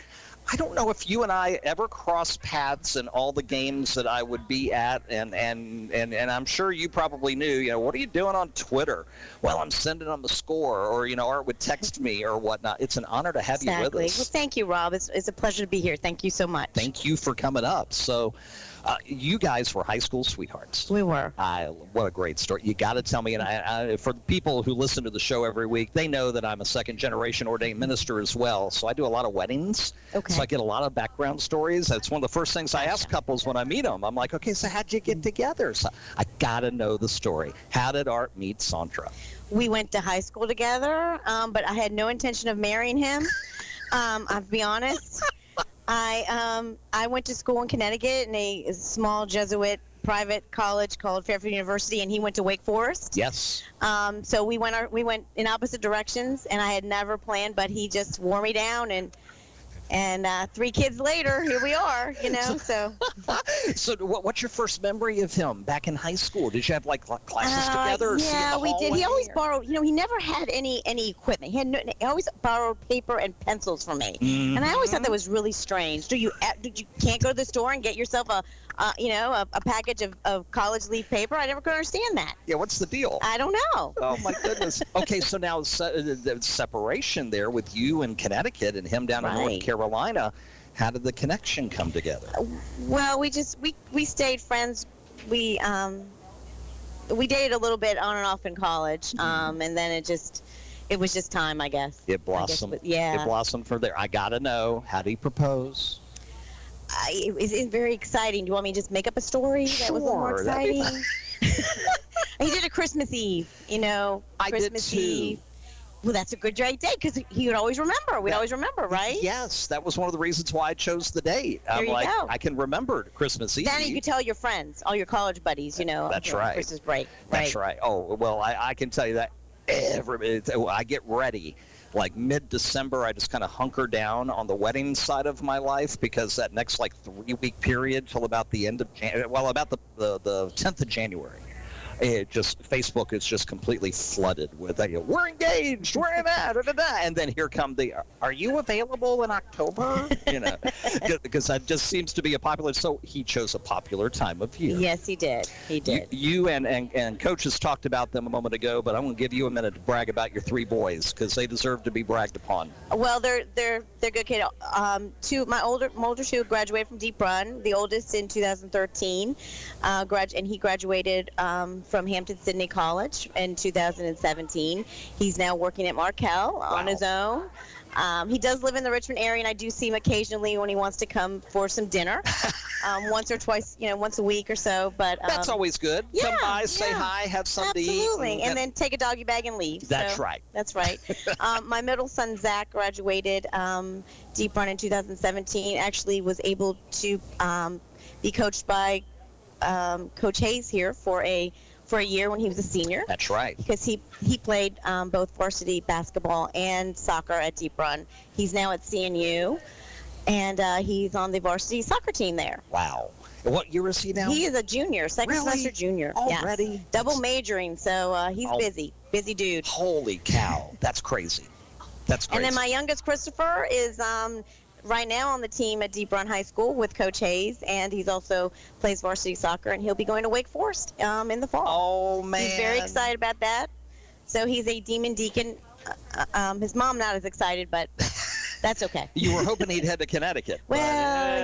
B: I don't know if you and I ever crossed paths in all the games that I would be at, and, and, and, and I'm sure you probably knew, you know, what are you doing on Twitter? Well, I'm sending them the score, or, you know, Art would text me or whatnot. It's an honor to have you with us.
I: Well, thank you, Rob. It's, it's a pleasure to be here. Thank you so much.
B: Thank you for coming up. So, uh, you guys were high school sweethearts.
I: We were.
B: I, what a great story. You got to tell me, and I, I, for the people who listen to the show every week, they know that I'm a second generation ordained minister as well. So I do a lot of weddings.
I: Okay.
B: So I get a lot of background stories. That's one of the first things I ask couples when I meet them. I'm like, okay, so how'd you get together? So I got to know the story. How did Art meet Sondra?
I: We went to high school together, um, but I had no intention of marrying him. Um, I'll be honest. I um, I went to school in Connecticut in a small Jesuit private college called Fairfield University, and he went to Wake Forest.
B: Yes.
I: Um, so we went our, we went in opposite directions, and I had never planned, but he just wore me down, and and uh, three kids later, here we are. You know, so.
B: so what, what's your first memory of him back in high school? Did you have like cl- classes
I: Uh,
B: together? or
I: yeah, we did. He always
B: or-
I: borrowed. You know, he never had any any equipment. He had no, he always borrowed paper and pencils from me, and I always thought
B: Mm-hmm.
I: that was really strange. Do you did you can't go to the store and get yourself a uh, you know a, a package of, of college leaf paper? I never could understand that.
B: Yeah, what's the deal?
I: I don't know.
B: Oh my goodness. Okay, so now se- the the separation there with you in Connecticut and him down in North
I: Right.
B: Carolina. How did the connection come together?
I: Well, we just we we stayed friends. We um we dated a little bit on and off in college,
B: Mm-hmm.
I: um, and then it just it was just time, I guess.
B: It
I: I guess,
B: blossomed.
I: yeah.
B: It blossomed from there. I gotta know. How did he propose?
I: I, it, it's very exciting. Do you want me to just make up a story that was more
B: Sure,
I: exciting? he did a Christmas Eve, you know,
B: I did
I: Christmas
B: too.
I: Eve. Well, that's a good great day because he would always remember. We'd
B: Yeah.
I: always remember, right?
B: Yes, that was one of the reasons why I chose the date. I'm
I: There you
B: like,
I: go.
B: I can remember Christmas Eve.
I: Then you could tell your friends, all your college buddies, you know.
B: That's right.
I: Christmas break.
B: That's right. Oh well, I, I can tell you that every it's- oh, I get ready. Like mid-December, I just kind of hunker down on the wedding side of my life because that next like three-week period till about the end of Jan- well, about the the, the 10th of January, it just Facebook is just completely flooded with you know, we're engaged, we're in that, da, da, da. and then here come the are you available in October? You know, because that just seems to be a popular. So he chose a popular time of year.
I: Yes, he did. He did.
B: you and, and, and coaches talked about them a moment ago, but I'm going to give you a minute to brag about your three boys because they deserve to be bragged upon.
I: Well, they're they're they're good kids. Um, two my older my older two graduated from Deep Run. The oldest in 2013, uh, grad and he graduated um, from Hampden-Sydney College in 2017. He's now working at Markel on
B: Wow.
I: his own. Um, he does live in the Richmond area, and I do see him occasionally when he wants to come for some dinner, um, once or twice, you know, once a week or so. But um,
B: That's always good. Yeah, Come
I: yeah,
B: by, say
I: yeah.
B: hi, have something to eat.
I: Absolutely, and then take a doggy bag and leave.
B: That's
I: So,
B: right.
I: That's right. um, my middle son Zach graduated um, Deep Run in 2017. Actually, was able to um, be coached by um, Coach Hayes here for a for a year when he was a senior
B: That's right.
I: because he he played um, both varsity basketball and soccer at Deep Run. He's now at CNU, and uh, he's on the varsity soccer team there.
B: Wow. What year is he now?
I: He is a junior, second
B: Really?
I: semester junior. Yes.
B: Already?
I: double majoring, so uh, he's
B: Oh.
I: busy, busy dude.
B: Holy cow. That's crazy. That's crazy.
I: And then my youngest Christopher is um, right now on the team at Deep Run High School with Coach Hayes, and he's also plays varsity soccer, and he'll be going to Wake Forest um, in the fall.
B: oh, man.
I: He's very excited about that. So he's a demon deacon. Uh, uh, um, his mom not as excited, but that's okay.
B: You were hoping he'd head to Connecticut.
I: Well,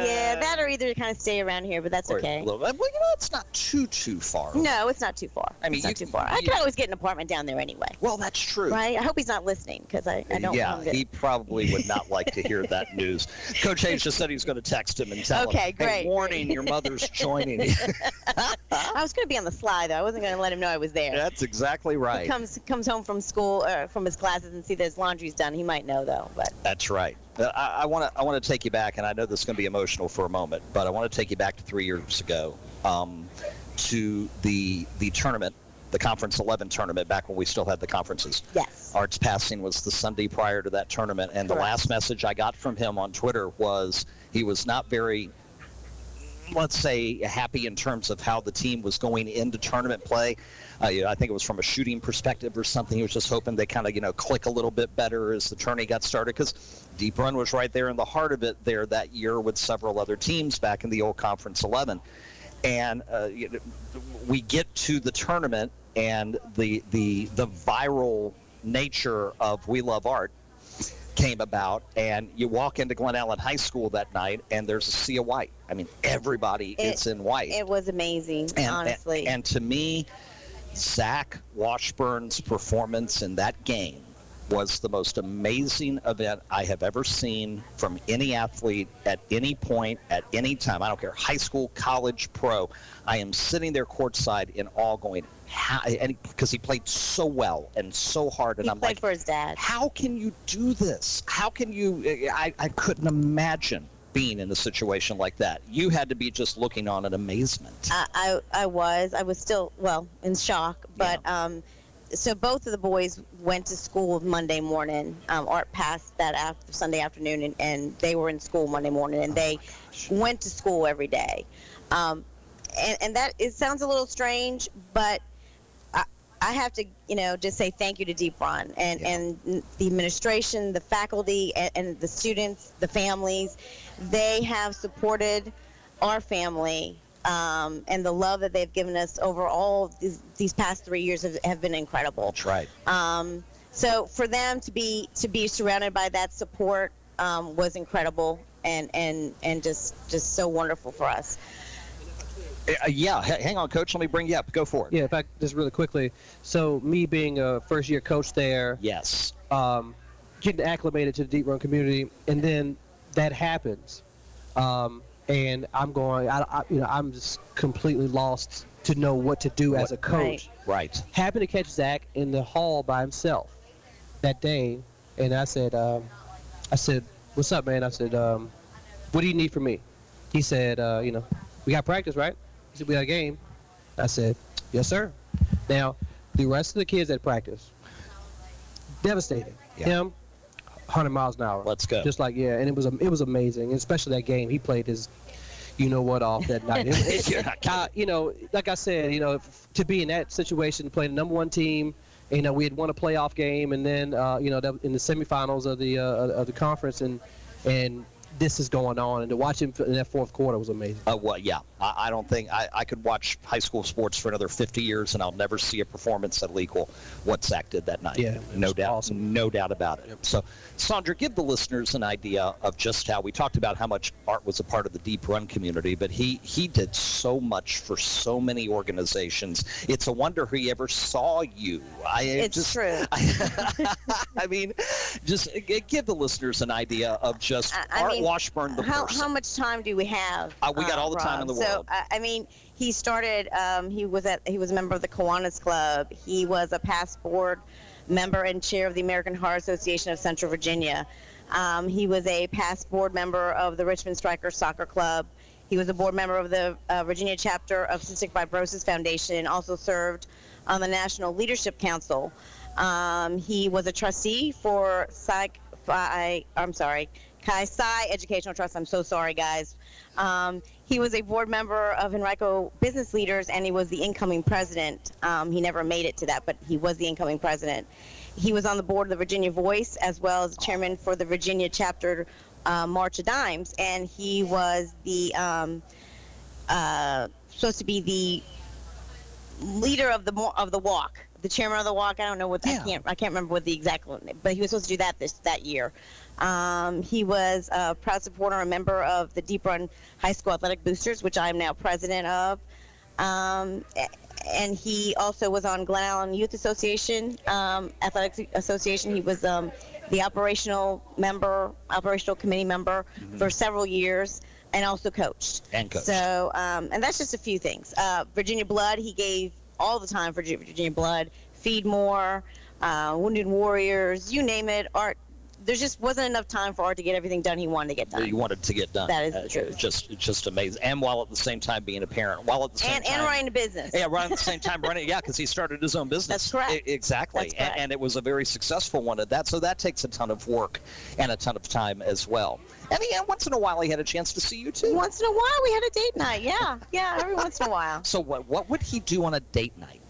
I: yeah,
B: uh,
I: that or either kind of stay around here, but that's
B: or
I: okay.
B: well, you know, it's not too, too far.
I: No, it's not too far.
B: I mean,
I: it's not too far. I
B: you-
I: can always get an apartment down there anyway,
B: Well, that's true.
I: right? I hope he's not listening because I, I don't
B: yeah,
I: want him to.
B: he probably would not like to hear that news. Coach Hayes just said he's going to text him and tell
I: Okay,
B: him, Okay,
I: great,
B: warning, your mother's joining you."
I: I was going to be on the sly though. I wasn't going to let him know I was there.
B: That's exactly
I: He
B: right.
I: comes comes home from school or from his classes and see that his laundry's done. He might know though, but
B: That's right. Uh, I want to I want to take you back, and I know this is going to be emotional for a moment, but I want to take you back to three years ago, um, to the the tournament, the Conference 11 tournament, back when we still had the conferences.
I: yes.
B: Art's passing was the Sunday prior to that tournament, and the last message I got from him on Twitter was he was not very, let's say, happy in terms of how the team was going into tournament play. Uh, you know, I think it was from a shooting perspective or something. He was just hoping they kind of, you know, click a little bit better as the tourney got started because Deep Run was right there in the heart of it there that year with several other teams back in the old Conference 11 and uh, we get to the tournament and the the the viral nature of We Love Art came about and you walk into Glen Allen High School that night and there's a sea of white. I mean everybody
I: It-
B: is in white.
I: It was amazing,
B: and,
I: honestly.
B: and to me Zach Washburn's performance in that game was the most amazing event I have ever seen from any athlete at any point, at any time. I don't care, high school, college, pro. I am sitting there courtside in awe going, how, and because he played so well and so hard. And
I: he
B: I'm
I: played
B: like,
I: for his dad.
B: how can you do this? How can you? I, I couldn't imagine being in a situation like that. You had to be just looking on in amazement.
I: I, I I was I was still well in shock, but um, so both of the boys went to school Monday morning. Um, Art passed that after Sunday afternoon, and, and they were in school Monday morning, and they went to school every day. Um, and, and that it sounds a little strange, but I, I have to, you know, just say thank you to Deep Run and,
B: Yeah.
I: and the administration, the faculty, and, and the students, the families. They have supported our family um, and the love that they've given us over all these, these past three years have, have been incredible.
B: That's right.
I: Um, so for them to be to be surrounded by that support um, was incredible and, and and just just so wonderful for us.
B: Uh, yeah, h- hang on, coach. Let me bring you up. Go for it.
G: Yeah, in fact, just really quickly. So me being a first year coach there,
B: Yes.
G: um, getting acclimated to the deep run community, and then that happens, um, and I'm going, I, I, you know, I'm just completely lost to know what to do as a coach.
I: Right.
B: Right.
G: Happened to catch Zach in the hall by himself, that day, and I said, um, I said, "What's up, man?" I said, um, "What do you need from me?" He said, uh, "You know, we got practice, right?" He said, "We got a game." I said, "Yes, sir." Now, the rest of the kids at practice, devastated.
B: Yeah.
G: Him, 100 miles an hour.
B: Let's go.
G: Just like yeah, and it was it was amazing, especially that game. He played his, you know what, off that night. It- it-
B: You're not kidding.
G: uh, you know, like I said, you know, f- to be in that situation, playing the number one team, you know, we had won a playoff game, and then uh, you know, that, in the semifinals of the uh, of the conference, and and this is going on, and to watch him in that fourth quarter was amazing.
B: Uh, well, yeah, I, I don't think I, I could watch high school sports for another 50 years, and I'll never see a performance that'll equal what Zach did that night.
G: Yeah,
B: no doubt,
G: awesome.
B: no doubt about it. So, Sondra, give the listeners an idea of just how we talked about how much Art was a part of the Deep Run community, but he he did so much for so many organizations. It's a wonder he ever saw you. I
I: It's
B: just,
I: true.
B: I, mean, just give the listeners an idea of just
I: I- I
B: Art
I: mean,
B: Washburn, the
I: how,
B: person.
I: how much time do we have?
B: Uh, we got all the time in the
I: so,
B: world.
I: I, I mean, he started. Um, he was at. He was a member of the Kiwanis Club. He was a past board member and chair of the American Heart Association of Central Virginia. Um, he was a past board member of the Richmond Strikers Soccer Club. He was a board member of the uh, Virginia chapter of Cystic Fibrosis Foundation and also served on the National Leadership Council. Um, he was a trustee for Psych. Phi, I'm sorry, Chi Psi Educational Trust. I'm so sorry, guys. Um, he was a board member of Henrico Business Leaders, and he was the incoming president. Um, he never made it to that, but he was the incoming president. He was on the board of the Virginia Voice, as well as chairman for the Virginia chapter uh, March of Dimes, and he was the um, uh, supposed to be the leader of the of the walk, the chairman of the walk. I don't know what I can't I can't remember what the exact one, but he was supposed to do that this that year. Um, he was a proud supporter a member of the Deep Run High School Athletic Boosters, which I am now president of. Um, and he also was on Glen Allen Youth Association, um, Athletics Association. He was um, the operational member, operational committee member for several years, and also coached.
B: And coached.
I: So, um, and that's just a few things. Uh, Virginia Blood, he gave all the time for Virginia Blood, Feed More, uh, Wounded Warriors, you name it. Art, there just wasn't enough time for Art to get everything done he wanted to get done.
B: He wanted to get done.
I: That is
B: Uh,
I: truth.
B: Just, just amazing. And while at the same time being a parent, while at the same
I: And,
B: time.
I: and running a business.
B: Yeah, right at the same time running. Yeah, because he started his own business.
I: That's correct.
B: E- exactly.
I: That's correct.
B: And, it was a very successful one at that. So that takes a ton of work and a ton of time as well. And yeah, once in a while he had a chance to see you too.
I: Once in a while, we had a date night. Yeah, yeah, every once in a while.
B: So what what would he do on a date night?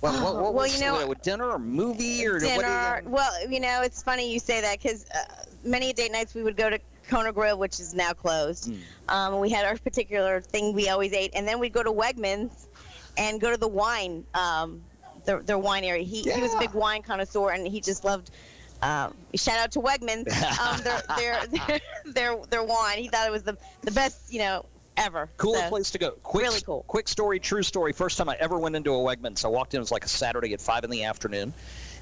B: What, what, what
I: Well,
B: was,
I: you know-
B: uh, dinner or movie or what you-
I: dinner. Well, you know, it's funny you say that because uh, many date nights we would go to Kona Grill, which is now closed.
B: Mm.
I: Um, we had our particular thing we always ate, and then we'd go to Wegmans and go to the wine, um, their, their wine area. He, he was a big wine connoisseur, and he just loved. Um, shout out to Wegmans, um, their, their, their their their wine. He thought it was the the best, you know, ever.
B: Coolest
I: So-
B: place to go. Quick,
I: really cool.
B: Quick story, true story. First time I ever went into a Wegmans, I walked in. It was like a Saturday at five in the afternoon,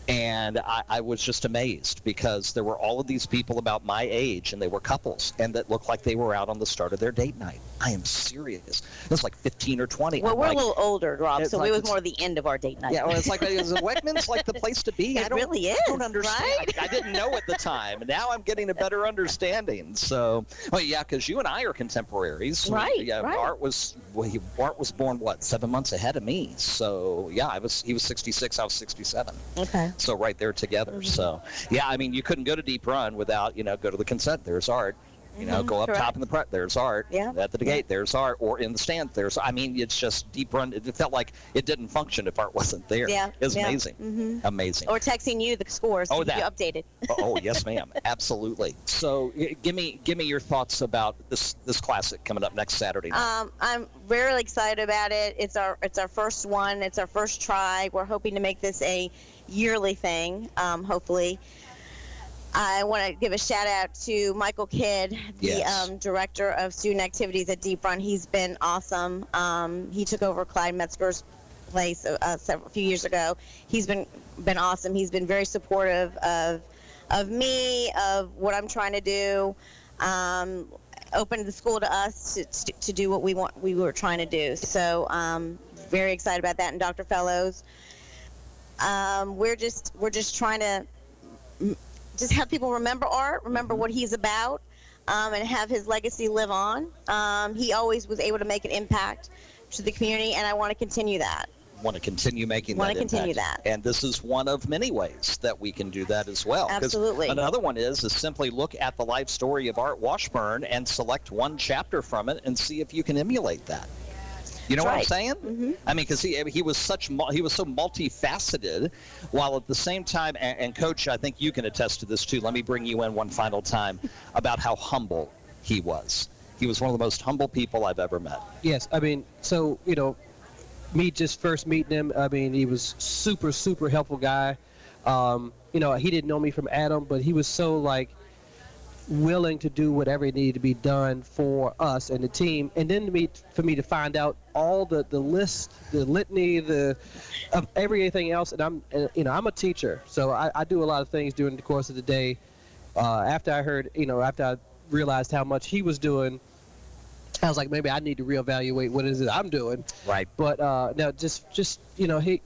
B: and I, I was just amazed because there were all of these people about my age, and they were couples, and that looked like they were out on the start of their date night. I am serious. It was like fifteen or twenty.
I: Well,
B: I'm
I: we're
B: like,
I: a little older, Rob, so
B: like
I: it was more the end of our date night.
B: Yeah, well, it's like is Wegmans like the place to be? I
I: It
B: don't,
I: really is.
B: I don't understand.
I: right?
B: I, I didn't know at the time. Now I'm getting a better understanding. So, well, yeah, because you and I are contemporaries.
I: Right,
B: Yeah,
I: right.
B: Art was well, he, Art was born what seven months ahead of me. So yeah, I was he was 66, I was 67.
I: Okay.
B: So right there together.
I: Mm-hmm.
B: So yeah, I mean you couldn't go to Deep Run without you know go to the consent. There's Art. You know,
I: Mhm,
B: go up
I: correct.
B: top in the front. There's art.
I: Yeah,
B: At the gate, there's art, or in the stand, there's. I mean, it's just deep run. It felt like it didn't function if art wasn't there.
I: Yeah,
B: It was
I: yeah.
B: amazing.
I: Mhm.
B: Amazing.
I: Or texting you the scores to
B: Oh,
I: keep you updated.
B: oh yes, ma'am. Absolutely. So, give me give me your thoughts about this this classic coming up next Saturday night.
I: Um, I'm really excited about it. It's our it's our first one. It's our first try. We're hoping to make this a yearly thing. Um, hopefully. I want to give a shout out to Michael Kidd, the
B: Yes.
I: um, director of student activities at Deep Run. He's been awesome. Um, he took over Clyde Metzger's place uh, uh, several, a few years ago. He's been been awesome. He's been very supportive of of me, of what I'm trying to do. Um, opened the school to us to, to, to do what we want we were trying to do. So um, very excited about that. And Dr. Fellows, um, we're just we're just trying to just have people remember Art, remember what he's about, um, and have his legacy live on. Um, he always was able to make an impact to the community, and I want to continue that.
B: Want to continue making
I: Want
B: that
I: to continue
B: impact.
I: that.
B: And this is one of many ways that we can do that as well.
I: Absolutely.
B: Another one is is simply look at the life story of Art Washburn and select one chapter from it and see if you can emulate that. You know
I: That's
B: what I'm
I: right.
B: saying? I mean, because he he was such he was so multifaceted, while at the same time, and, and Coach, I think you can attest to this too. Let me bring you in one final time about how humble he was. He was one of the most humble people I've ever met.
G: Yes, I mean, so you know, me just first meeting him. I mean, he was super, super helpful guy. Um, you know, he didn't know me from Adam, but he was so like willing to do whatever needed to be done for us and the team. And then to me, for me to find out all the the list, the litany, the of everything else. And I'm, you know, I'm a teacher, so I, I do a lot of things during the course of the day. Uh, after I heard, you know, after I realized how much he was doing. I was like, maybe I need to reevaluate what is it I'm doing.
B: Right.
G: But uh, no, just just you know, he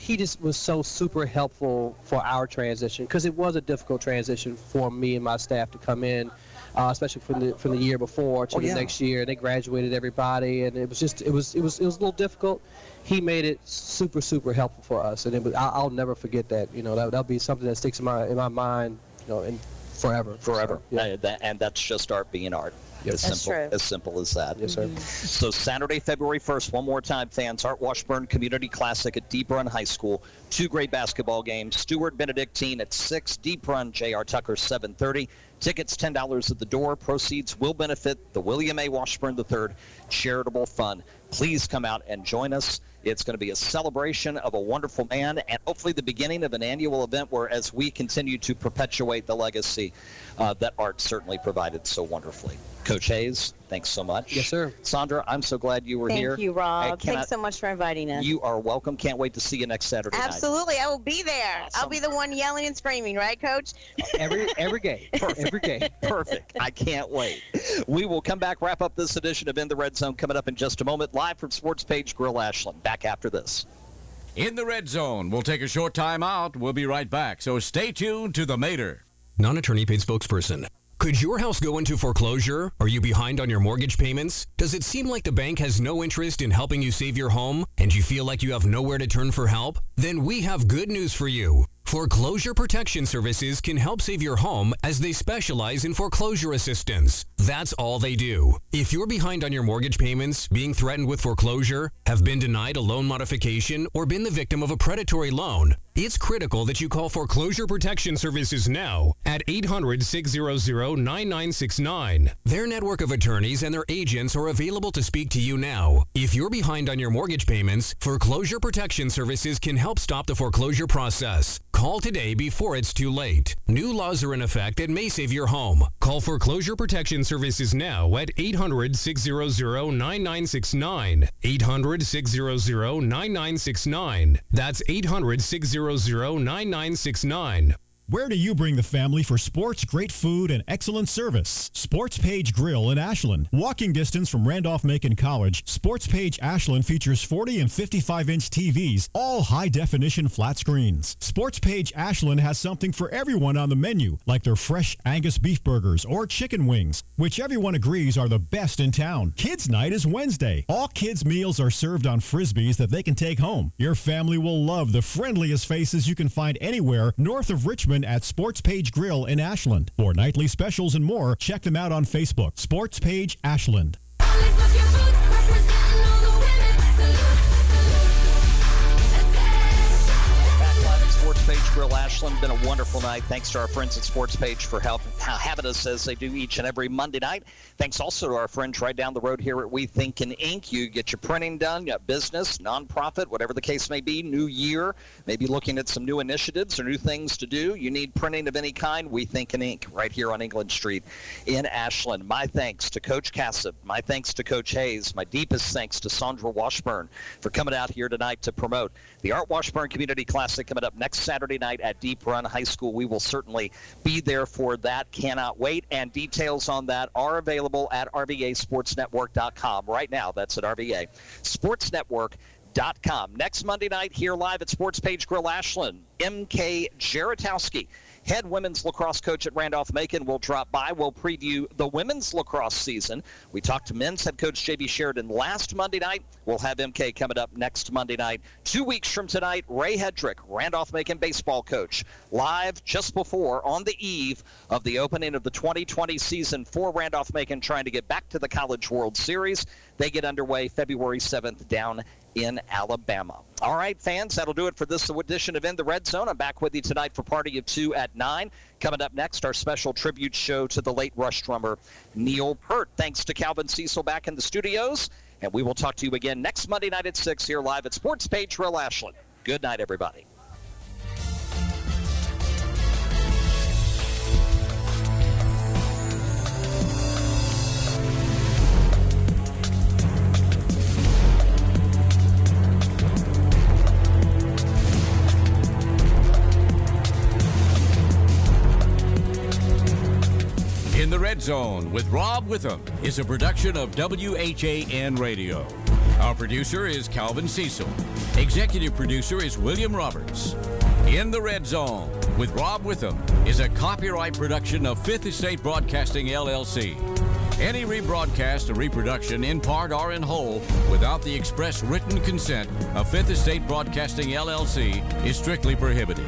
G: he just was so super helpful for our transition because it was a difficult transition for me and my staff to come in, uh, especially from the from the year before to
B: Oh,
G: the
B: yeah.
G: next year. And they graduated everybody, and it was just it was it was it was a little difficult. He made it super super helpful for us, and it was, I, I'll never forget that. You know, that that'll be something that sticks in my in my mind. You know, and forever.
B: forever.
G: So, yeah.
B: Uh, that- and that's just art being art. As
I: That's
B: simple,
I: true.
B: as simple as that.
G: Yes, sir.
B: So Saturday, February 1st, one more time, fans, Art Washburn Community Classic at Deep Run High School. Two great basketball games. Steward Benedictine at 6, Deep Run J.R. Tucker 7:30. Tickets $10 at the door. Proceeds will benefit the William A. Washburn III Charitable Fund. Please come out and join us. It's going to be a celebration of a wonderful man and hopefully the beginning of an annual event where as we continue to perpetuate the legacy uh, that Art certainly provided so wonderfully. Coach Hayes, thanks so much.
G: Yes, sir.
B: Sondra, I'm so glad you were
I: Thank
B: here.
I: you, Rob. Thanks so much for inviting us.
B: You are welcome. Can't wait to see you next Saturday night.
I: Absolutely, I will be there. I'll be the one yelling and screaming, right, Coach?
G: Every every game, every game.
B: Perfect. I can't wait. We will come back, wrap up this edition of In the Red Zone coming up in just a moment, live from Sports Page Grille Ashland. Back after this.
A: In the red zone, we'll take a short time out. We'll be right back. So stay tuned to the Mater.
J: Non attorney paid spokesperson. Could your house go into foreclosure? Are you behind on your mortgage payments? Does it seem like the bank has no interest in helping you save your home and you feel like you have nowhere to turn for help? Then we have good news for you. Foreclosure Protection Services can help save your home as they specialize in foreclosure assistance. That's all they do. If you're behind on your mortgage payments, being threatened with foreclosure, have been denied a loan modification, or been the victim of a predatory loan, it's critical that you call Foreclosure Protection Services now at 800 600 9969. Their network of attorneys and their agents are available to speak to you now. If you're behind on your mortgage payments, Foreclosure Protection Services can help stop the foreclosure process. Call today before it's too late. New laws are in effect that may save your home. Call Foreclosure Protection Services now at 800 600 9969. 800 600 9969. That's 800 600 9969.
D: Where do you bring the family for sports, great food, and excellent service? Sports Page Grille in Ashland. Walking distance from Randolph Macon College, Sports Page Ashland features 40 and 55 inch TVs, all high definition flat screens. Sports Page Ashland has something for everyone on the menu, like their fresh Angus beef burgers or chicken wings, which everyone agrees are the best in town. Kids Night is Wednesday. All kids' meals are served on frisbees that they can take home. Your family will love the friendliest faces you can find anywhere north of Richmond at Sports Page Grille in Ashland. For nightly specials and more, check them out on Facebook. Sports Page Ashland.
B: Page Grille Ashland. Been a wonderful night. Thanks to our friends at Sports Page for help, having us as they do each and every Monday night. Thanks also to our friends right down the road here at We Think in Ink. You get your printing done, you business, nonprofit, whatever the case may be, new year, maybe looking at some new initiatives or new things to do. You need printing of any kind, We Think in Ink right here on England Street in Ashland. My thanks to Coach Kassab. My thanks to Coach Hayes. My deepest thanks to Sondra Washburn for coming out here tonight to promote the Art Washburn Community Classic coming up next Saturday night at Deep Run High School. We will certainly be there for that. Cannot wait. And details on that are available at RVASportsNetwork.com right now. That's at RVA Sports Network. Dot com. Next Monday night here live at Sports Page Grille Ashland, MK Jaratowski head women's lacrosse coach at Randolph Macon, will drop by. We'll preview the women's lacrosse season. We talked to men's head coach J.B. Sheridan last Monday night. We'll have MK coming up next Monday night. Two weeks from tonight, Ray Hedrick, Randolph Macon baseball coach, live just before on the eve of the opening of the 2020 season for Randolph Macon, trying to get back to the College World Series. They get underway February 7th down in Alabama. All right, fans, that'll do it for this edition of In the Red Zone. I'm back with you tonight for Party of Two at 9. Coming up next, our special tribute show to the late Rush drummer Neil Peart. Thanks to Calvin Cecil back in the studios. And we will talk to you again next Monday night at 6 here live at Sports Page Grille Ashland. Good night, everybody.
A: In the Red Zone with Rob Witham is a production of WHAN Radio. Our producer is Calvin Cecil. Executive producer is William Roberts. In the Red Zone with Rob Witham is a copyright production of Fifth Estate Broadcasting LLC. Any rebroadcast or reproduction in part or in whole without the express written consent of Fifth Estate Broadcasting LLC is strictly prohibited.